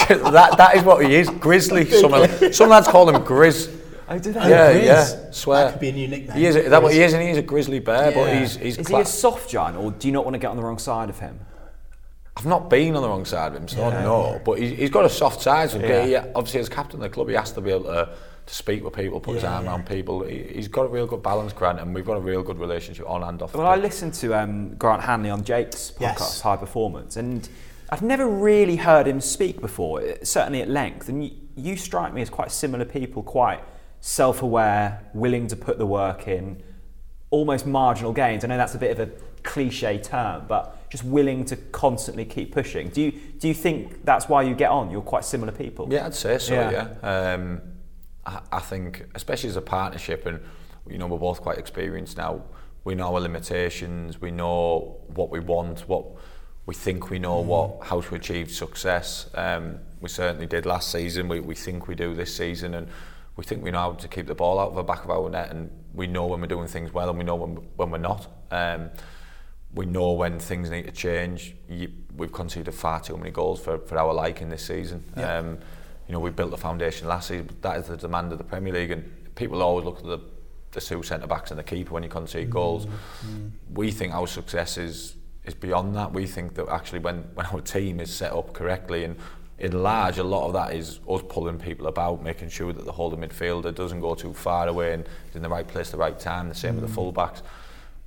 that that is what he is. Grizzly. Some some lads call him Grizz. Oh, do they? Yeah, Grizz. yeah. Swear. That could be a new nickname. He is. That what he is, and he's a grizzly bear. But he's he's. Is cla- he a soft giant, or do you not want to get on the wrong side of him? I've not been on the wrong side of him, so I don't know. But he's, he's got a soft side. So Yeah. he, obviously, as captain of the club, he has to be able to, to speak with people, put his arm yeah. around people. He, he's got a real good balance, Grant, and we've got a real good relationship on and off. Well, the I pitch. listened to um, Grant Hanley on Jake's podcast, Yes. High Performance, and I've never really heard him speak before, eh, certainly at length. And you, you strike me as quite similar people, quite self-aware, willing to put the work in, almost marginal gains. I know that's a bit of a cliche term, but just willing to constantly keep pushing. Do you do you think that's why you get on? You're quite similar people. Yeah, I'd say so. Yeah. Yeah, Um, I, I think, especially as a partnership, and you know, we're both quite experienced now. We know our limitations. We know what we want. What we think we know what how to achieve success. Um, we certainly did last season. We we think we do this season, and we think we know how to keep the ball out of the back of our net, and we know when we're doing things well, and we know when when we're not. Um, we know when things need to change. You, we've conceded far too many goals for, for our liking this season. Yeah. Um, you know, we built the foundation last season, but that is the demand of the Premier League, and people always look at the, the two centre backs and the keeper when you concede goals. We think our success is is beyond that. We think that actually when, when our team is set up correctly and in large, a lot of that is us pulling people about, making sure that the holding midfielder doesn't go too far away and is in the right place at the right time. The same with the mm. full-backs.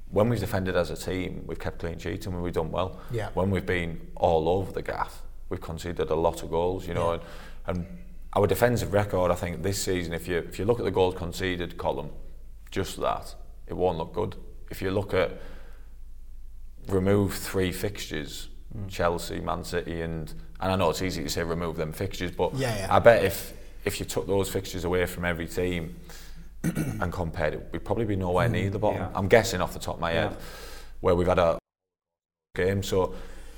When we've defended as a team, we've kept clean sheets and we've done well. Yeah. When we've been all over the gaff, we've conceded a lot of goals, you know, Yeah. and, and our defensive record, I think this season, if you if you look at the goals conceded column, just that, it won't look good. If you look at remove three fixtures, Mm. Chelsea, Man City, and and I know it's easy to say remove them fixtures, but Yeah, yeah. I bet if if you took those fixtures away from every team and compared it, we'd probably be nowhere near the mm, bottom. Yeah. I'm guessing off the top of my head, where we've had a game. So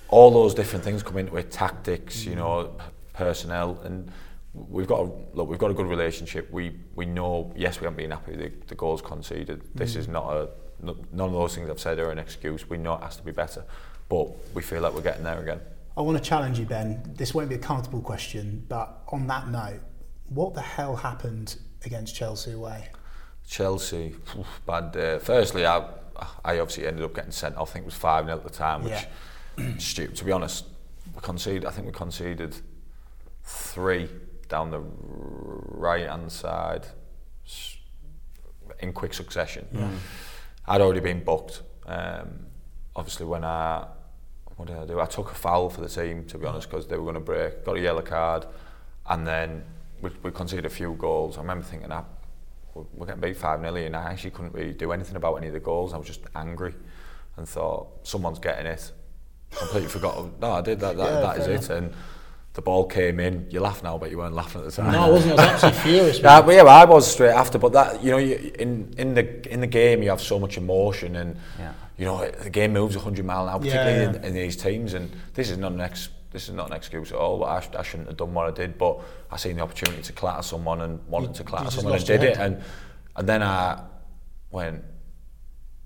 all those different things come into it, tactics, you mm. know, personnel, and we've got a, look. We've got a good relationship. We we know. Yes, we haven't been happy with the, the goals conceded. This mm. is not a none of those things I've said are an excuse. We know it has to be better, but we feel like we're getting there again. I want to challenge you, Ben. This won't be a comfortable question, but on that note, what the hell happened against Chelsea away? Chelsea, phew, bad day. Firstly, I, I obviously ended up getting sent off. I think it was 5 0 at the time, which stupid. To be honest, we conceded, I think we conceded three down the right hand side in quick succession. I'd already been booked. Um, obviously, when I what did I do? I took a foul for the team, to be honest, because they were going to break. Got a yellow card, and then we, we conceded a few goals. I remember thinking, ah, we're getting beat 5 0 and I actually couldn't really do anything about any of the goals. I was just angry and thought, someone's getting it. Completely forgot. No, I did. That, that, Yeah, that is it. And the ball came in. You laugh now, but you weren't laughing at the time. No, I wasn't. I was absolutely furious. Yeah, but yeah, I was straight after. But that, you know, you, in in the in the game, you have so much emotion, and Yeah. you know the game moves 100 mile an hour, particularly yeah. In, in these teams. And this is not an ex, this is not an excuse at all. But I, I shouldn't have done what I did. But I seen the opportunity to clatter someone and wanted You- to clatter someone and did it. And and then I went,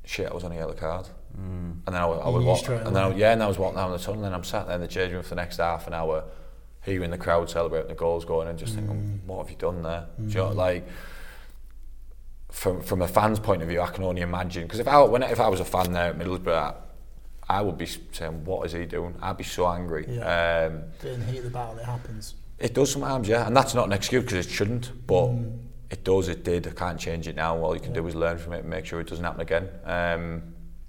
shit, I was on a yellow card. Mm. And then I, was- I You was walk, straight and then I, yeah, and I was walking down the tunnel, and I'm sat there in the changing room for the next half an hour, hearing the crowd celebrating the goals going, and just thinking, what have you done there? Do you know, like from from a fan's point of view, I can only imagine because if I when if I was a fan there at Middlesbrough, I, I would be saying, what is he doing? I'd be so angry. Yeah. Um, Bit in the heat of the battle, it happens. it does sometimes, yeah, and that's not an excuse because it shouldn't, but it does. It did. I can't change it now. All you can do is learn from it and make sure it doesn't happen again. Um,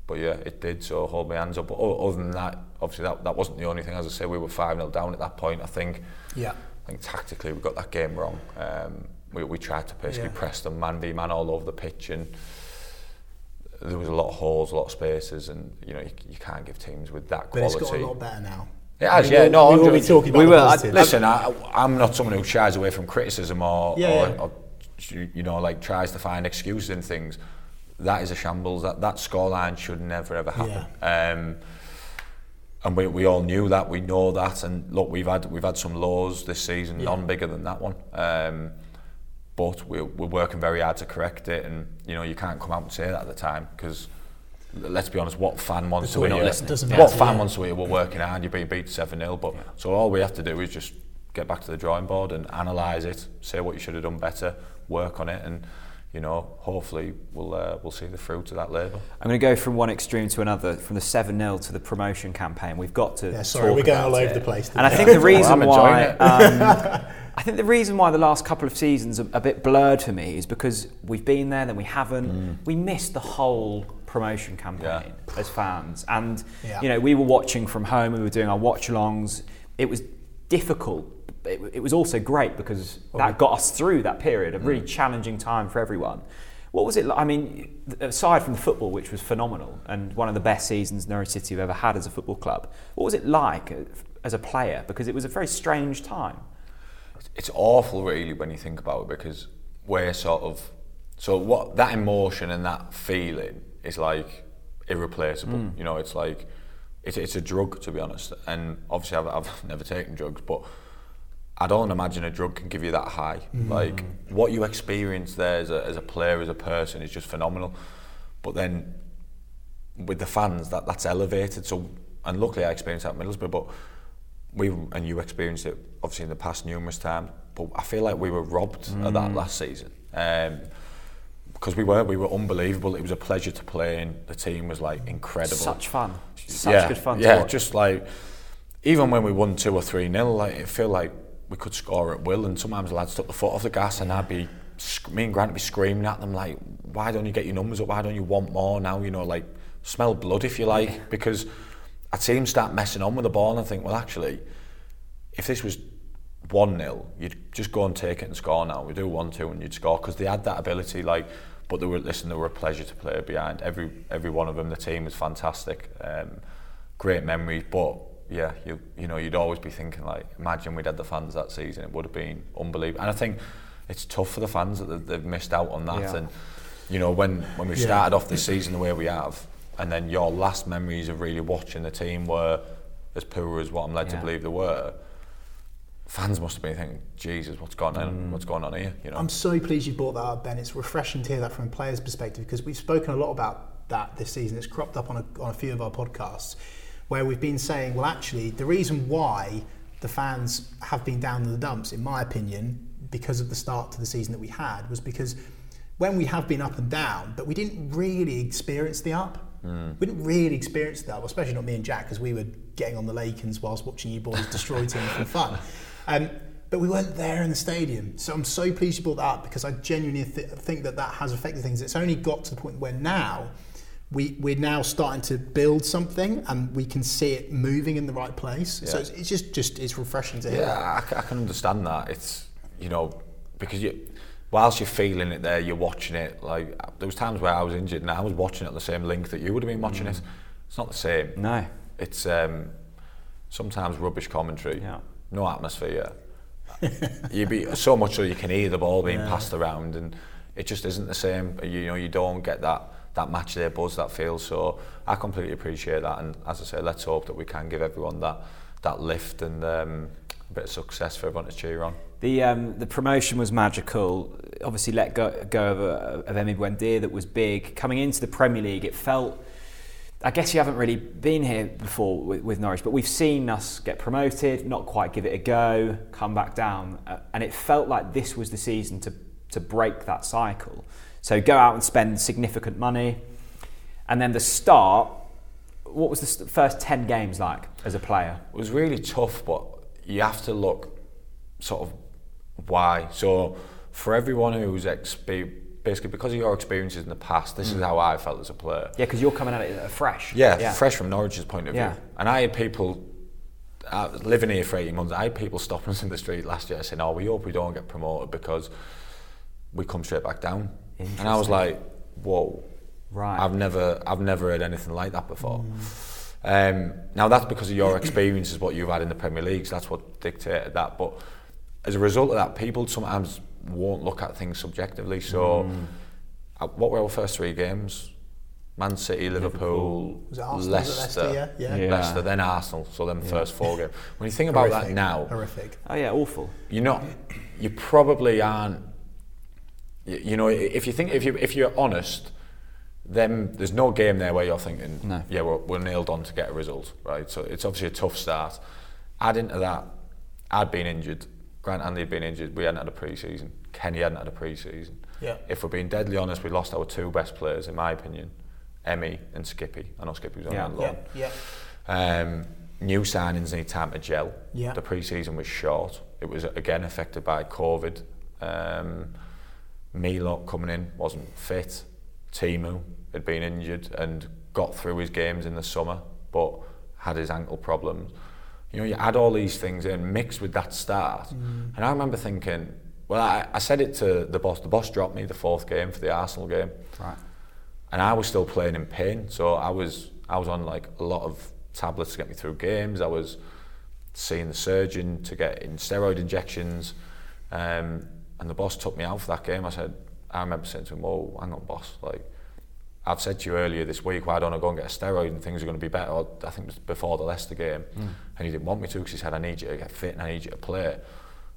but yeah, it did. So hold my hands up. But other than that, obviously that, that wasn't the only thing. As I say, we were five 0 down at that point. I think. Yeah. I think tactically we got that game wrong. Um, we, we tried to basically Yeah. press them man v man all over the pitch, and there was a lot of holes, a lot of spaces, and you know you, you can't give teams with that But it's quality. got a lot better now. It has, We yeah. will- No, we will be talking about We the will. I- Listen, I, I'm not someone who shies away from criticism or, Yeah, or, yeah. or you you know like tries to find excuses in things. That is a shambles. That that scoreline should never ever happen. Um, and we, we all knew that. We know that. And look, we've had we've had some lows this season, Yeah. none bigger than that one. Um, but we're, we're working very hard to correct it. And you know you can't come out and say that at the time because. Let's be honest. What fan wants The to hear? doesn't What matter, fan yeah. wants to hear? We're working hard. You're being beat seven 0 But so all we have to do is just get back to the drawing board and analyse it, say what you should have done better, work on it, and you know, hopefully we'll uh, we'll see the fruit of that labour. I'm going to go from one extreme to another, from the seven 0 to the promotion campaign. We've got to. Yeah, sorry, talk we're going all over it. the place And I think the reason I'm why. Um, I think the reason why the last couple of seasons are a bit blurred for me is because we've been there, then we haven't. Mm. We missed the whole promotion campaign as fans, and Yeah. you know we were watching from home. We were doing our watch-alongs. It was difficult. It, it was also great because that got us through that period, a really challenging time for everyone. What was it like? I mean, aside from the football, which was phenomenal and one of the best seasons Norwich City have ever had as a football club, what was it like uh, as a player? Because it was a very strange time. it's awful really when you think about it because we're sort of so what that emotion and that feeling is like irreplaceable you know it's like it's, it's a drug to be honest and obviously I've, I've never taken drugs but I don't imagine a drug can give you that high. Like what you experience there as a, as a player as a person is just phenomenal. But then with the fans that that's elevated. So and luckily I experienced that at Middlesbrough but we and you experienced it obviously in the past numerous times but I feel like we were robbed of that last season. Um, because we were we were unbelievable. It was a pleasure to play in the team was like incredible. Such fun. Such yeah, good fun yeah to watch. just like even when we won two or three nil like it felt like we could score at will and sometimes the lads took the foot off the gas and I'd be me and Grant would be screaming at them like why don't you get your numbers up why don't you want more now you know like smell blood if you like because I'd see him start messing on with the ball and I think well actually if this was 1 0, you'd just go and take it and score now. We do 1 2 and you'd score because they had that ability. Like, but they were, listen, they were a pleasure to play behind. Every every one of them, the team was fantastic. Um, great memories, but yeah, you you know, you'd always be thinking, like, imagine we'd had the fans that season, it would have been unbelievable. And I think it's tough for the fans that they've, missed out on that. Yeah. And, you know, when, when we Yeah. started off this season the way we have, and then your last memories of really watching the team were as poor as what I'm led to believe they were, fans must have been thinking, Jesus, what's going on? Mm. What's going on here? You know, I'm so pleased you brought that up, Ben. It's refreshing to hear that from a player's perspective because we've spoken a lot about that this season. It's cropped up on a, on a few of our podcasts where we've been saying, well, actually, the reason why the fans have been down in the dumps, in my opinion, because of the start to the season that we had, was because when we have been up and down, but we didn't really experience the up. We didn't really experience that, well, especially not me and Jack, because we were getting on the Lakens whilst watching you boys destroy teams for fun. Um, but we weren't there in the stadium. So I'm so pleased you brought that up because I genuinely th- think that that has affected things. It's only got to the point where now we, we're now starting to build something and we can see it moving in the right place. So it's, it's just, just it's refreshing to hear. yeah, I can understand that. It's you know because you, whilst you're feeling it there, you're watching it. Like there was times where I was injured and I was watching it at the same length that you would have been watching it. It's not the same. No. It's um, sometimes rubbish commentary, Yeah. no atmosphere. you be so much so you can hear the ball being passed around, and it just isn't the same. You know, you don't get that that match day buzz, that feel. So I completely appreciate that, and as I say, let's hope that we can give everyone that that lift and um, a bit of success for everyone to cheer on. The um, the promotion was magical. Obviously, let go, go of, a, of Emi Buendia that was big. Coming into the Premier League, it felt. I guess you haven't really been here before with, with Norwich, but we've seen us get promoted, not quite give it a go, come back down, uh, and it felt like this was the season to to break that cycle. So go out and spend significant money, and then the start. What was the first ten games like as a player? It was really tough, but you have to look sort of why. So for everyone who's expe- basically because of your experiences in the past, this is how I felt as a player. Yeah, because you're coming at it fresh. Yeah, fresh from Norwich's point of view. Yeah. And I had people uh, living here for 18 months. I had people stopping us in the street last year saying, "Oh, we hope we don't get promoted because we come straight back down." And I was like, "Whoa." Right. I've never, I've never heard anything like that before. Um, now that's because of your experiences, what you've had in the Premier Leagues. That's what dictated that. But as a result of that, people sometimes won't look at things subjectively. So, uh, what were our first three games? Man City, Liverpool, Was it Arsenal? Leicester, Leicester, yeah? Yeah. Yeah. Leicester, then Arsenal. So then first four games. When you think about that now, Horrific. Oh yeah, awful. you're not you probably aren't you, you know if you think if you if you're honest then there's no game there where you're thinking No. yeah we're, we're nailed on to get a result right so it's obviously a tough start add into that I'd been injured. Grant Andy had been injured. We hadn't had a pre-season. Kenny hadn't had a pre-season. Yeah. If we're being deadly honest, we lost our two best players, in my opinion, Emi and Skippy. I know Skippy was on Yeah. that Yeah, yeah. Um, new signings need time to gel. Yeah. The pre-season was short. It was again affected by COVID. Um, Milo coming in wasn't fit. Teemu had been injured and got through his games in the summer, but had his ankle problems. You know, you add all these things in, mixed with that start, and I remember thinking, well, I, I said it to the boss. The boss dropped me the fourth game for the Arsenal game Right. and I was still playing in pain. So I was I was on like a lot of tablets to get me through games. I was seeing the surgeon to get in steroid injections, um, and the boss took me out for that game. I said, I remember saying to him, "Oh, hang on, boss, like." I've said to you earlier this week, why don't I go and get a steroid and things are going to be better? I think it was before the Leicester game, and he didn't want me to because he said, I need you to get fit and I need you to play.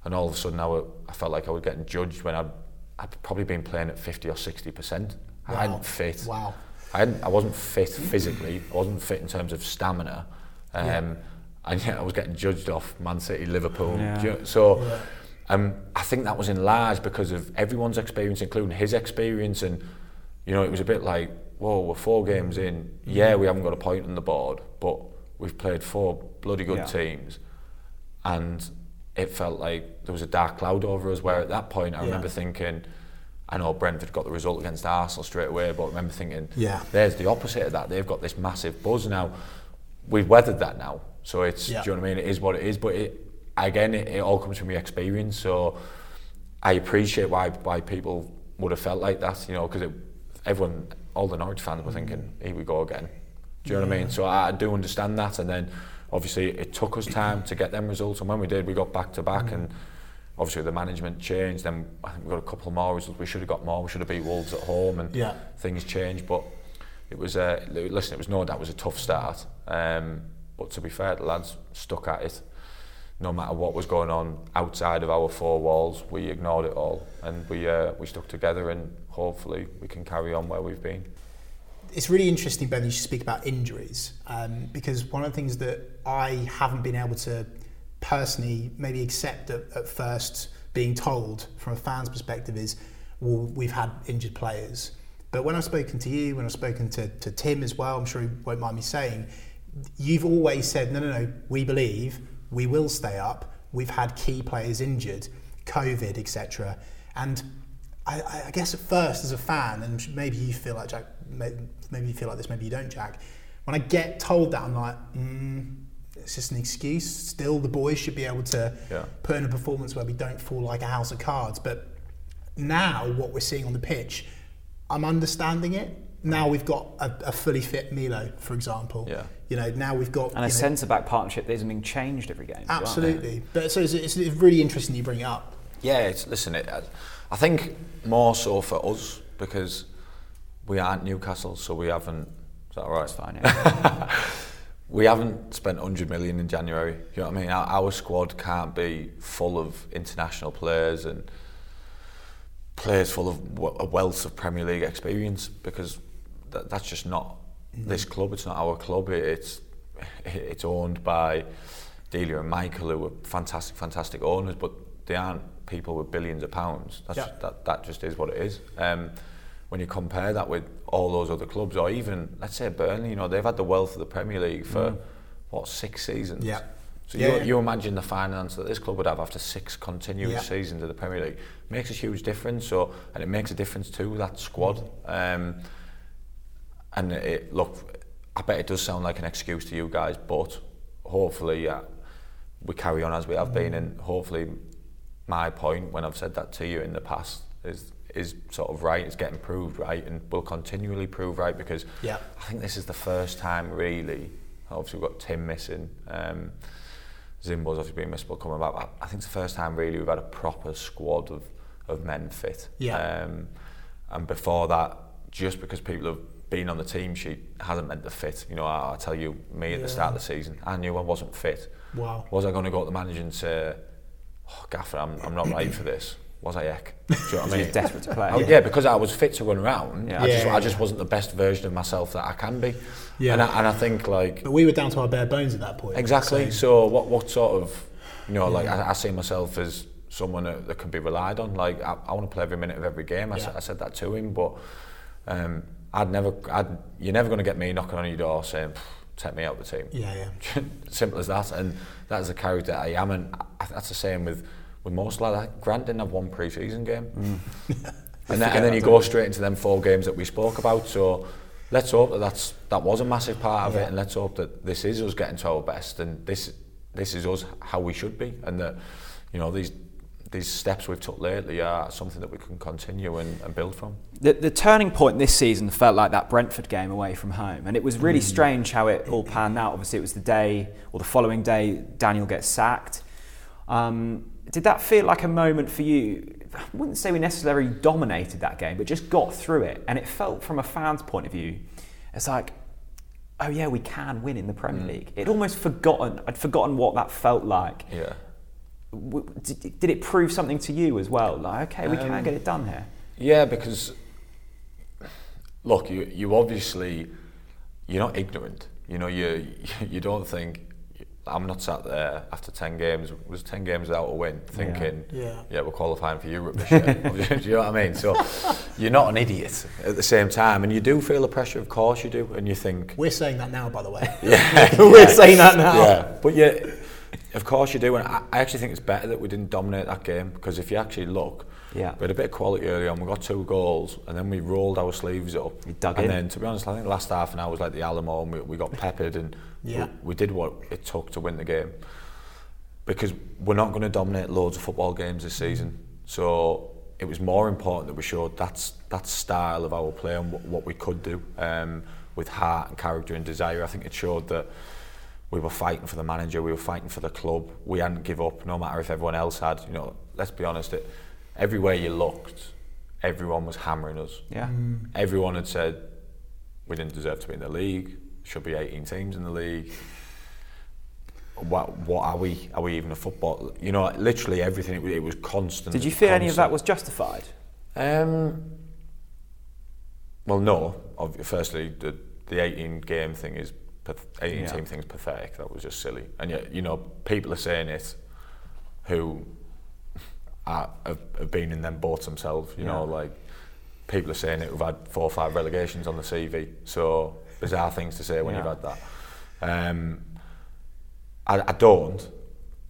And all of a sudden, I, wa- I felt like I was getting judged when I'd, I'd probably been playing at 50 or 60%. I Wow. hadn't fit. Wow. I, hadn't, I wasn't fit physically. I wasn't fit in terms of stamina. Um, Yeah. And yet I was getting judged off Man City, Liverpool. Yeah. So Yeah. Um, I think that was enlarged because of everyone's experience, including his experience. And, you know, it was a bit like, whoa, we're four games in. Yeah, we haven't got a point on the board, but we've played four bloody good Yeah. teams. And it felt like there was a dark cloud over us where at that point I Yeah. remember thinking, I know Brentford got the result against Arsenal straight away, but I remember thinking, Yeah. there's the opposite of that. They've got this massive buzz now. We've weathered that now, so it's Yeah. do you know what I mean? It is what it is, but it again, it, it all comes from your experience. So I appreciate why why people would have felt like that, you know, because everyone, all the Norwich fans were thinking, here we go again. Do you know what I mean? So I, I do understand that, and then obviously it took us time to get them results, and when we did, we got back to back, and obviously the management changed. Then I think we got a couple more results. We should have got more. We should have beat Wolves at home, and Yeah. things changed. But it was uh, listen, it was no doubt it was a tough start. Um, but to be fair, the lads stuck at it. No matter what was going on outside of our four walls, we ignored it all, and we uh, we stuck together, and hopefully we can carry on where we've been. It's really interesting, Ben, you speak about injuries um, because one of the things that I haven't been able to personally maybe accept at, at first being told from a fan's perspective is, well, we've had injured players. But when I've spoken to you, when I've spoken to, to Tim as well, I'm sure he won't mind me saying, you've always said, no, no, no, we believe we will stay up. We've had key players injured, COVID, etc. And I, I- guess at first, as a fan, and maybe you feel like Jack, maybe you feel like this, maybe you don't, Jack. When I get told that, I'm like, mm, it's just an excuse. Still, the boys should be able to Yeah. put in a performance where we don't fall like a house of cards. But now, what we're seeing on the pitch, I'm understanding it. Now we've got a, a fully fit Milo, for example. Yeah. You know, now we've got And a you know, centre back partnership that isn't being changed every game. Absolutely. But so it's, it's really interesting you bring it up. Yeah, it's, listen, it, uh, I think more so for us because we aren't Newcastle, so we haven't. Is that all right? That's fine, yeah. we haven't spent 100 million in January. You know what I mean? Our, our squad can't be full of international players and players full of a wealth of Premier League experience because that, that's just not this club. It's not our club. It, it's it's owned by Delia and Michael, who are fantastic, fantastic owners, but they aren't people with billions of pounds. That's, Yeah. that, that just is what it is. Um, when you compare that with all those other clubs, or even let's say Burnley, you know, they've had the wealth of the Premier League for what six seasons. Yeah. So Yeah, you, yeah. you imagine the finance that this club would have after six continuous Yeah. seasons of the Premier League makes a huge difference. So and it makes a difference to that squad. Um, and it, look, I bet it does sound like an excuse to you guys, but hopefully uh, we carry on as we have been, and hopefully my point when I've said that to you in the past is is sort of right. It's getting proved right, and will continually prove right because Yeah. I think this is the first time really. Obviously, we've got Tim missing. Um, Zimbo's obviously been missed, but coming back. I- I think it's the first time really we've had a proper squad of, of men fit. Yeah. Um, and before that, just because people have been on the team sheet hasn't meant the fit. You know, I, I tell you, me at Yeah. the start of the season, I knew I wasn't fit. Wow. Was I going to go to the manager and say, oh, Gaffer, I'm, I'm not right for this? Was I heck? Do you know what I mean? You're desperate to play. Oh, yeah. because I was fit to run around. Yeah. I, just, Yeah, I just wasn't the best version of myself that I can be. Yeah. And, I, and I think like But we were down to our bare bones at that point. exactly. So, So what what sort of You know, like I, I see myself as someone that, that can be relied on. Like I, I want to play every minute of every game. I, Yeah. s- I said that to him, but um, I'd never, I'd, you're never going to get me knocking on your door saying, take me out of the team. Yeah, yeah. Simple as that. And that is the character I am. And I, that's the same with, with most. Like, Grant didn't have one pre-season game. and, then, and then you go straight into them four games that we spoke about. So let's hope that that's, that was a massive part of Yeah. it. And let's hope that this is us getting to our best. And this, this is us how we should be. And that, you know, these, these steps we've took lately are something that we can continue and, and build from. The, the turning point this season felt like that Brentford game away from home, and it was really strange how it all panned out. Obviously, it was the day or the following day Daniel gets sacked. Um, did that feel like a moment for you? I wouldn't say we necessarily dominated that game, but just got through it, and it felt from a fan's point of view, it's like, oh yeah, we can win in the Premier League. It almost forgotten. I'd forgotten what that felt like. Yeah. W- Did, did it prove something to you as well? Like, okay, we can um, get it done here. Yeah, because look, you you obviously you're not ignorant. You know, you you don't think I'm not sat there after ten games. It was ten games without a win, thinking, Yeah. yeah, we're qualifying for Europe this year. do you know what I mean? So you're not an idiot at the same time, and you do feel the pressure. Of course, you do, and you think, We're saying that now, by the way. yeah, We're saying that now. yeah, but yeah, of course you do, and I, I actually think it's better that we didn't dominate that game because if you actually look, Yeah. we had a bit of quality early on. We got two goals, and then we rolled our sleeves up. You dug and in. then, to be honest, I think the last half an hour was like the Alamo, and we, we got peppered, and Yeah. we, we did what it took to win the game. Because we're not going to dominate loads of football games this season, so it was more important that we showed that's that style of our play and what, what we could do um, with heart and character and desire. I think it showed that we were fighting for the manager, we were fighting for the club. We hadn't give up, no matter if everyone else had. You know, let's be honest, it, everywhere you looked, everyone was hammering us. Yeah. Everyone had said we didn't deserve to be in the league. Should be 18 teams in the league. What what are we? Are we even a football? You know, literally everything. It, was- it was constant. Did you feel any of that was justified? Um, well, no. Firstly, the the 18 game thing is path- 18 Yeah. team thing is pathetic. That was just silly. And yet, you know, people are saying it who are, have, have been in them boats themselves. You know, like people are saying it who've had four or five relegations on the CV. So bizarre things to say when Yeah. you've had that. Um, I, I don't.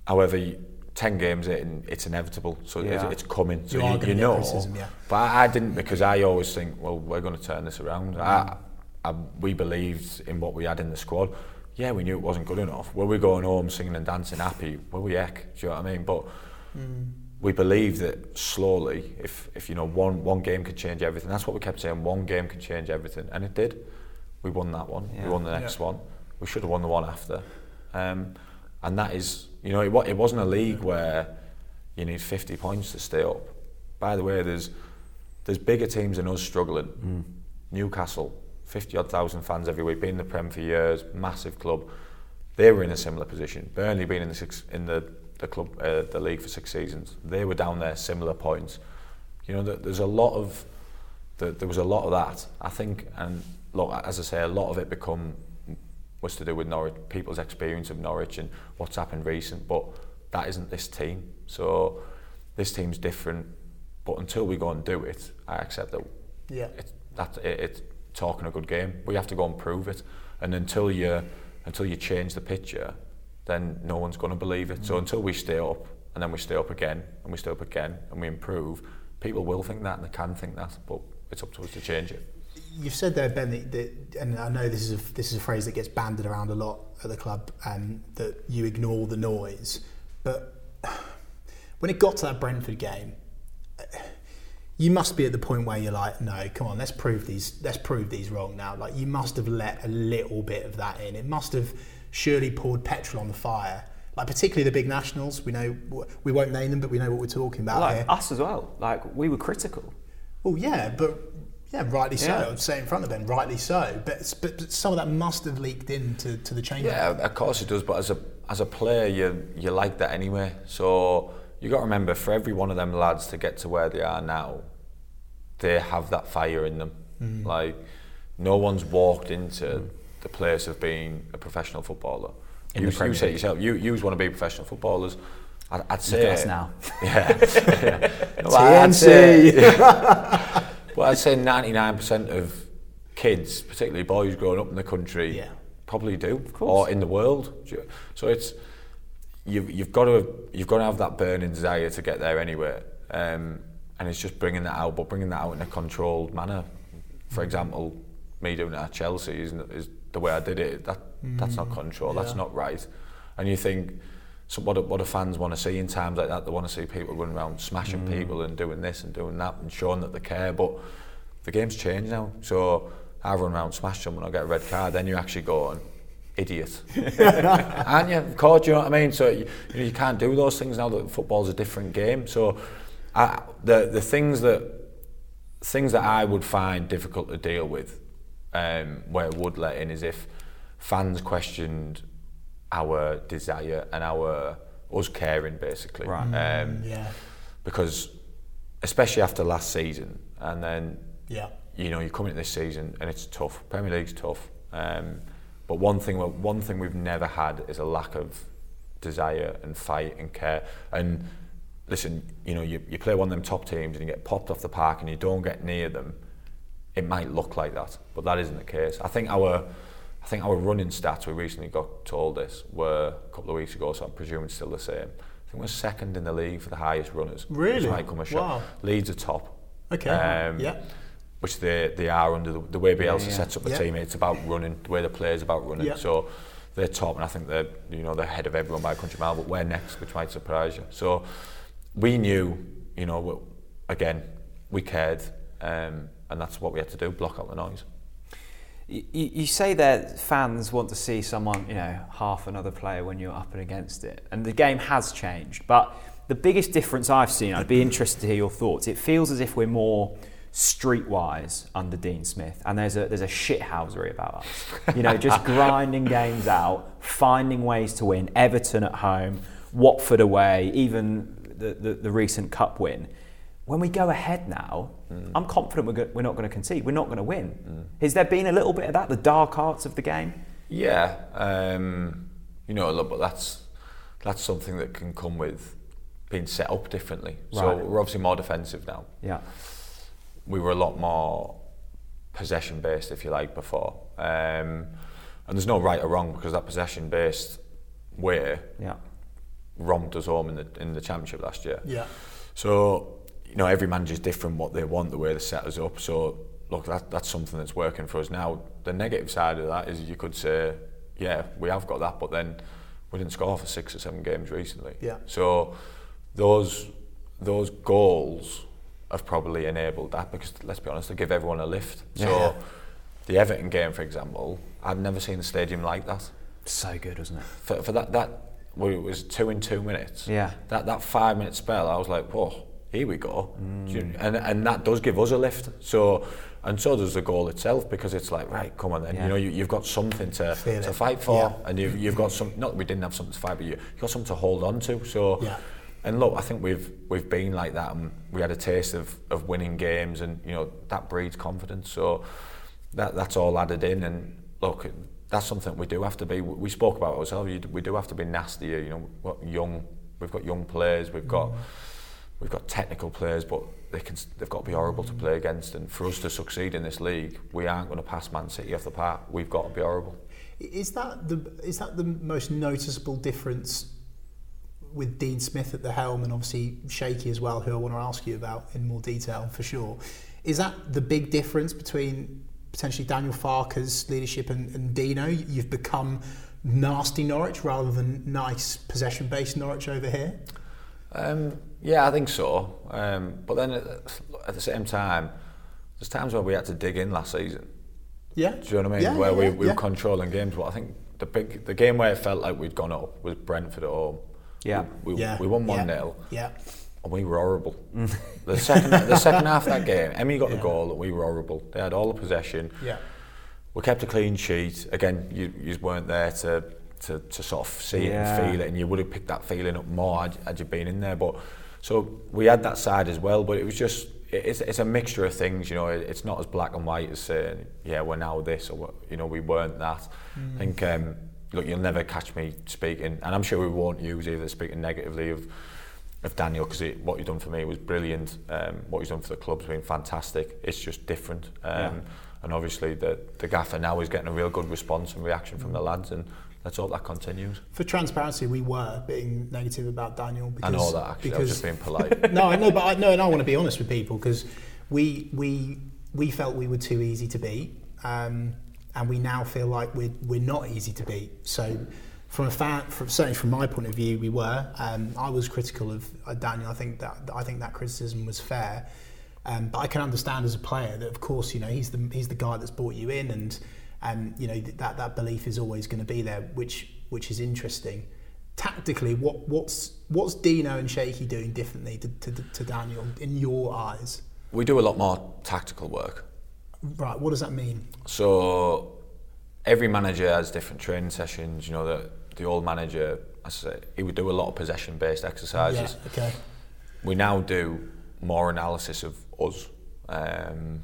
However, you- ten games in, it's inevitable. So Yeah. it's, it's coming. So You you, you, know. yeah. But I, I didn't because I always think, well, we're going to turn this around. I, I, we believed in what we had in the squad. Yeah, we knew it wasn't good enough. Were we going home singing and dancing happy? Were we heck? Do you know what I mean? But hmm. we believed that slowly, if, if you know one one game could change everything. That's what we kept saying. One game could change everything, and it did. We won that one. Yeah. We won the next one. We should have won the one after. Um, and that is, you know, it, it wasn't a league where you need 50 points to stay up. By the way, there's there's bigger teams than us struggling. Hmm. Newcastle, 50 odd thousand fans every week, been in the Prem for years, massive club. They were in a similar position. Burnley been in the six, in the the club uh, the league for six seasons. They were down there similar points. You know, there- there's a lot of there, there was a lot of that. I think, and look, as I say, a lot of it become was to do with Norwich, people's experience of Norwich and what's happened recent. But that isn't this team. So this team's different. But until we go and do it, I accept that Yeah. that it, it's talking a good game. We have to go and prove it, and until you until you change the picture, then no one's going to believe it. So until we stay up, and then we stay up again, and we stay up again, and we improve, people will think that, and they can think that, but it's up to us to change it. You've said there, Ben, that, that, and I know this is a, this is a phrase that gets banded around a lot at the club, um, that you ignore the noise. But when it got to that Brentford game, you must be at the point where you're like, no, come on, let's prove these, let's prove these wrong now. Like you must have let a little bit of that in. It must have surely poured petrol on the fire. Like particularly the big nationals, we know we won't name them, but we know what we're talking about Like here. us as well. Like we were critical. Well, yeah, but yeah, rightly so. Yeah. I'd say in front of them, rightly so. But, but, but some of that must have leaked into to the change. Yeah, of course it does. But as a as a player, you you like that anyway. So you got to remember, for every one of them lads to get to where they are now, they have that fire in them. Mm. Like no one's walked into the place of being a professional footballer. In you, you say yourself, you you want to be professional footballers. I'd, I'd say us now. Yeah. yeah. No, I'd say- TNC. well, I'd say 99% of kids, particularly boys growing up in the country, Yeah. probably do, course. or in the world. So it's you've you've got to you've got to have that burning desire to get there anyway, um, and it's just bringing that out, but bringing that out in a controlled manner. For mm. example, me doing it at Chelsea is, is the way I did it. That that's not mm. control. That's not right. And you think. So what do, what do fans want to see in times like that? They want to see people running around smashing mm. people and doing this and doing that and showing that they care. But the game's changed now. So I run around, smash someone, I get a red card, then you actually go on, idiot. Aren't you? Of course, you know what I mean? So you, you, know, you can't do those things now that football's a different game. So I, the, the things that things that I would find difficult to deal with, um, where it would let in, is if fans questioned our desire and our us caring basically. Right. Um, yeah. because especially after last season and then Yeah. you know you come into this season and it's tough Premier League's tough um, but one thing one thing we've never had is a lack of desire and fight and care and listen you know you, you play one of them top teams and you get popped off the park and you don't get near them it might look like that but that isn't the case I think our I think our running stats we recently got told this were a couple of weeks ago so I'm presuming it's still the same I think we're second in the league for the highest runners Really? which might come a shot Wow. Leeds are top Okay. um, yeah. Which they they are under the, the way Bielsa yeah. sets up the Yeah. team. It's about running. The way the players about running. Yeah. So they're top, and I think they're you know they're ahead of everyone by a country mile. But we're next, which might surprise you. So we knew, you know, again we cared, um, and that's what we had to do: block out the noise. You, you say that fans want to see someone, you know, half another player when you're up and against it, and the game has changed. But the biggest difference I've seen, I'd be interested to hear your thoughts. It feels as if we're more streetwise under Dean Smith, and there's a there's a shithousery about us. You know, just grinding games out, finding ways to win. Everton at home, Watford away, even the the, the recent cup win. When we go ahead now, I'm confident we're, go- we're not going to concede. We're not going to win. Has there been a little bit of that, the dark arts of the game? Yeah, um, you know, but that's that's something that can come with being set up differently. So we're obviously more defensive now. Yeah. We were a lot more possession based, if you like, before. Um, and there's no right or wrong because that possession based way Yeah. romped us home in the in the championship last year. Yeah. So you know every manager's different what they want, the way they set us up. So look, that that's something that's working for us now. The negative side of that is you could say, yeah, we have got that, but then we didn't score for six or seven games recently. Yeah. So those those goals have probably enabled that because let's be honest, they give everyone a lift. Yeah. So the Everton game, for example, I've never seen the stadium like that. So good, wasn't it? For, for that that well, it was two in two minutes. Yeah. That that five minute spell, I was like, whoa, here we go. You- mm. And and that does give us a lift. So and so does the goal itself because it's like right, come on then. Yeah. You know, you, you've got something to Feel to it. fight for, Yeah. and you've you've got some. Not that we didn't have something to fight, but you you've got something to hold on to. So. Yeah. And look, I think we've we've been like that, and we had a taste of, of winning games, and you know that breeds confidence. So that that's all added in, and look, that's something we do have to be. We spoke about ourselves. We do have to be nastier. You know, what young. We've got young players. We've got mm. we've got technical players, but they can they've got to be horrible to play against. And for us to succeed in this league, we aren't going to pass Man City off the park. We've got to be horrible. Is that the is that the most noticeable difference with Dean Smith at the helm and obviously Shaky as well, who I want to ask you about in more detail for sure? Is that the big difference between potentially Daniel Farke's leadership and, and Dino? You've become nasty Norwich rather than nice possession based Norwich over here. Um, yeah, I think so. Um, but then at, at the same time, there's times where we had to dig in last season. Yeah. Do you know what I mean? Yeah, where yeah, we, we yeah. were controlling games. But I think the big the game where it felt like we'd gone up was Brentford at home. Yeah. We, we, Yeah. we won 1 0 Yeah. and we were horrible. the second the second half of that game, Emi got Yeah. the goal and we were horrible. They had all the possession. Yeah. We kept a clean sheet. Again, you, you weren't there to, to, to sort of see it and feel it, and you would have picked that feeling up more had, had you been in there. But so we had that side as well, but it was just it's, it's a mixture of things. You know, It- it's not as black and white as saying, yeah, we're now this or you know we weren't that. I think um, look, you'll never catch me speaking, and I'm sure we won't use either speaking negatively of of Daniel because what he's done for me was brilliant. Um, what he's done for the club's been fantastic. It's just different. Um, yeah. And obviously the the gaffer now is getting a real good response and reaction from the lads, and let's hope that continues. For transparency, we were being negative about Daniel. Because, I know that actually. Because, I was just being polite. no, I know, but I know, and I want to be honest with people because we we we felt we were too easy to beat, um, and we now feel like we're we're not easy to beat. So. From a fan, from, certainly from my point of view, we were. Um, I was critical of uh, Daniel. I think that I think that criticism was fair, um, but I can understand as a player that, of course, you know he's the he's the guy that's brought you in, and and you know that that belief is always going to be there, which which is interesting. Tactically, what what's what's Dino and Shaky doing differently to, to, to Daniel in your eyes? We do a lot more tactical work. Right. What does that mean? So every manager has different training sessions. You know, the the old manager, I say, he would do a lot of possession based exercises. Yeah, okay. We now do more analysis of us. Um,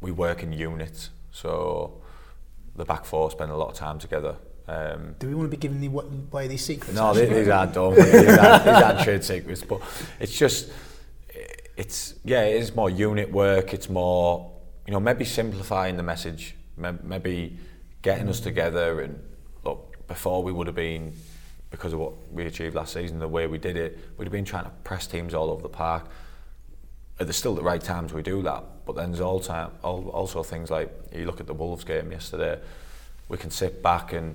we work in units, so the back four spend a lot of time together. Um, Do we want to be giving away these secrets? No, these, these aren't done. these, aren't, these aren't trade secrets, but it's just, it's yeah, it is more unit work. It's more, you know, maybe simplifying the message, maybe getting us together. And look, before we would have been, because of what we achieved last season, the way we did it, we'd have been trying to press teams all over the park. There's still the right times we do that, but then there's all time, also things like you look at the Wolves game yesterday. We can sit back and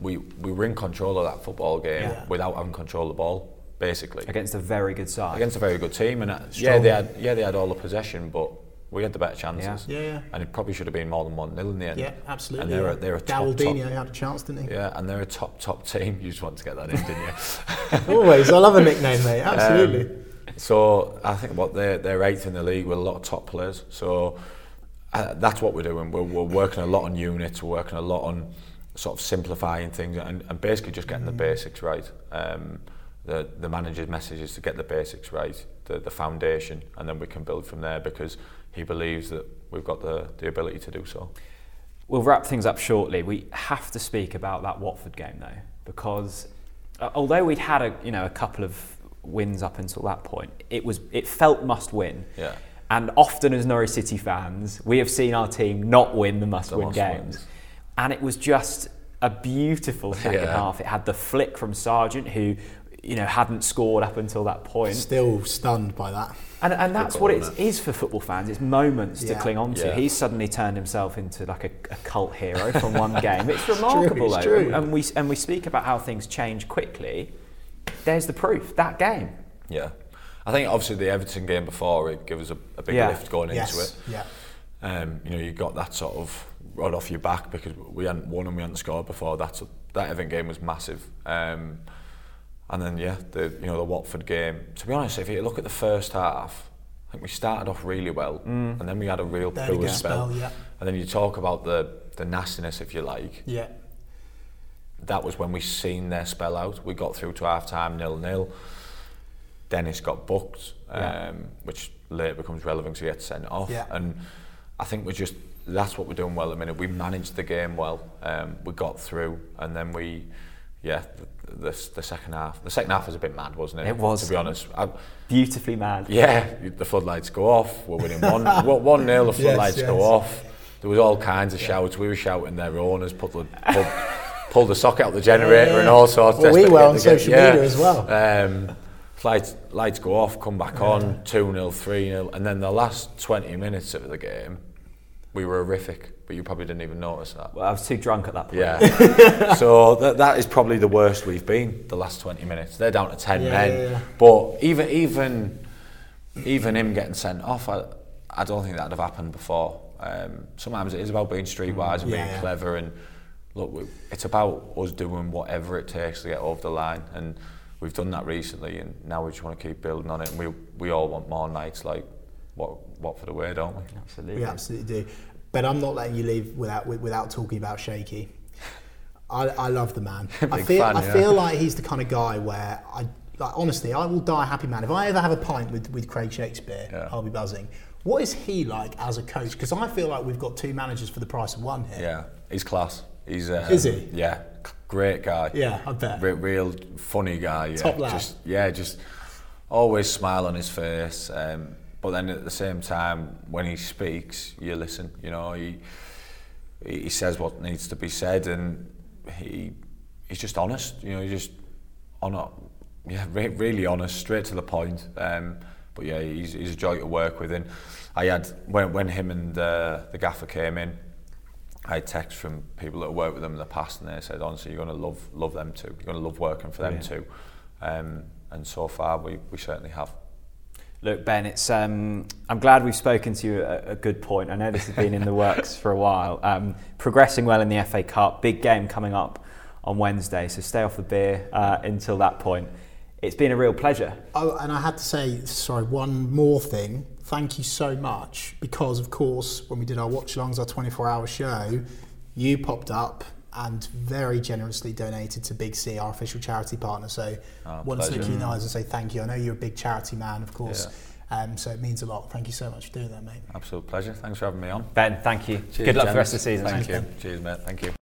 we we were in control of that football game yeah. without having control of the ball, basically against a very good side. Against a very good team, and uh, yeah, they had yeah they had all the possession, but we had the better chances. Yeah, yeah. yeah. And it probably should have been more than one nil in the end. Yeah, absolutely. And they're yeah. a, they're a top, top. had a chance, didn't he? Yeah, and they're a top top team. You just want to get that in, didn't you? Always. I love a nickname, mate. Absolutely. Um, so I think what they're they're eighth in the league with a lot of top players. So uh, that's what we're doing. We're, we're working a lot on units. We're working a lot on sort of simplifying things and, and basically just getting mm. the basics right. Um, the the manager's message is to get the basics right, the the foundation, and then we can build from there because he believes that we've got the the ability to do so. We'll wrap things up shortly. We have to speak about that Watford game though, because uh, although we'd had a you know a couple of wins up until that point, it was it felt must win. Yeah. And often as Norwich City fans, we have seen our team not win the must-win games. Wins. And it was just a beautiful second yeah. half. It had the flick from Sargent, who you know hadn't scored up until that point. Still stunned by that. And, and that's what it is for football fans. It's moments yeah. to cling on to. Yeah. He's suddenly turned himself into like a, a cult hero from one game. It's remarkable, it's true, though. And we and we speak about how things change quickly. There's the proof. That game. Yeah. I think obviously the Everton game before it gave us a, a big yeah. lift going yes. into it. Yeah. Um, you know, you got that sort of rod off your back because we hadn't won and we hadn't scored before. That's a, that Everton game was massive. Um, and then yeah, the you know the Watford game. To be honest, if you look at the first half, I think we started off really well, mm. and then we had a real poor spell. spell yeah. And then you talk about the the nastiness, if you like. Yeah. That was when we seen their spell out. We got through to half time nil nil. Dennis got booked, um, which later becomes relevant to get sent off. Yeah. And I think we're just that's what we're doing well at the minute. We managed the game well. Um, we got through, and then we, yeah, the, the, the second half. The second half was a bit mad, wasn't it? It was. To be honest, I, beautifully mad. Yeah, the floodlights go off. We're winning one one nil. The floodlights yes, yes. go off. There was all kinds of yeah. shouts. We were shouting their owners, put the. Put, pulled the socket out the generator yeah, yeah. and all sorts. Well, we were on social media as well. Um, lights, lights go off, come back on, 2 0, 3 0, and then the last 20 minutes of the game, we were horrific, but you probably didn't even notice that. Well, I was too drunk at that point. Yeah. so that, that is probably the worst we've been the last 20 minutes. They're down to 10 yeah, men. Yeah, yeah. But even even even him getting sent off, I, I don't think that'd have happened before. Um, sometimes it is about being streetwise and being clever and look, it's about us doing whatever it takes to get over the line. And we've done that recently, and now we just want to keep building on it. And we we all want more nights like what Watford away, don't we? Absolutely. We absolutely do. But I'm not letting you leave without without talking about Shaky. I, I love the man. I feel fan, I yeah. feel like he's the kind of guy where I like honestly I will die a happy man if I ever have a pint with with Craig Shakespeare. Yeah. I'll be buzzing. What is he like as a coach? Because I feel like we've got two managers for the price of one here. Yeah, he's class. He's uh, Is he? Yeah, great guy. Yeah, I bet. Re- real funny guy. Yeah. Top lad. Just yeah, just always smile on his face. Um, but then at the same time, when he speaks, you listen. You know, he he says what needs to be said, and he he's just honest. You know, he's just on yeah, re- really honest, straight to the point. Um, but yeah, he's, he's a joy to work with. And I had when when him and uh, the gaffer came in, I had texts from people that worked with them in the past, and they said, honestly, you're going to love love them too. You're going to love working for them Brilliant. too. Um, and so far, we, we certainly have. Look, Ben, it's. Um, I'm glad we've spoken to you at a good point. I know this has been in the works for a while. Um, progressing well in the FA Cup, big game coming up on Wednesday, so stay off the beer uh, until that point. It's been a real pleasure. Oh, and I had to say, sorry, one more thing. Thank you so much because, of course, when we did our watch alongs, our 24 hour show, you popped up and very generously donated to Big C, our official charity partner. So, Oh, wanted to pleasure. look you in the eyes and say thank you. I know you're a big charity man, of course. Um, so it means a lot. Thank you so much for doing that, mate. Absolute pleasure. Thanks for having me on. Ben, thank you. Cheers, good luck for the rest of the season. Thank Thanks, you. Cheers, mate. Thank you.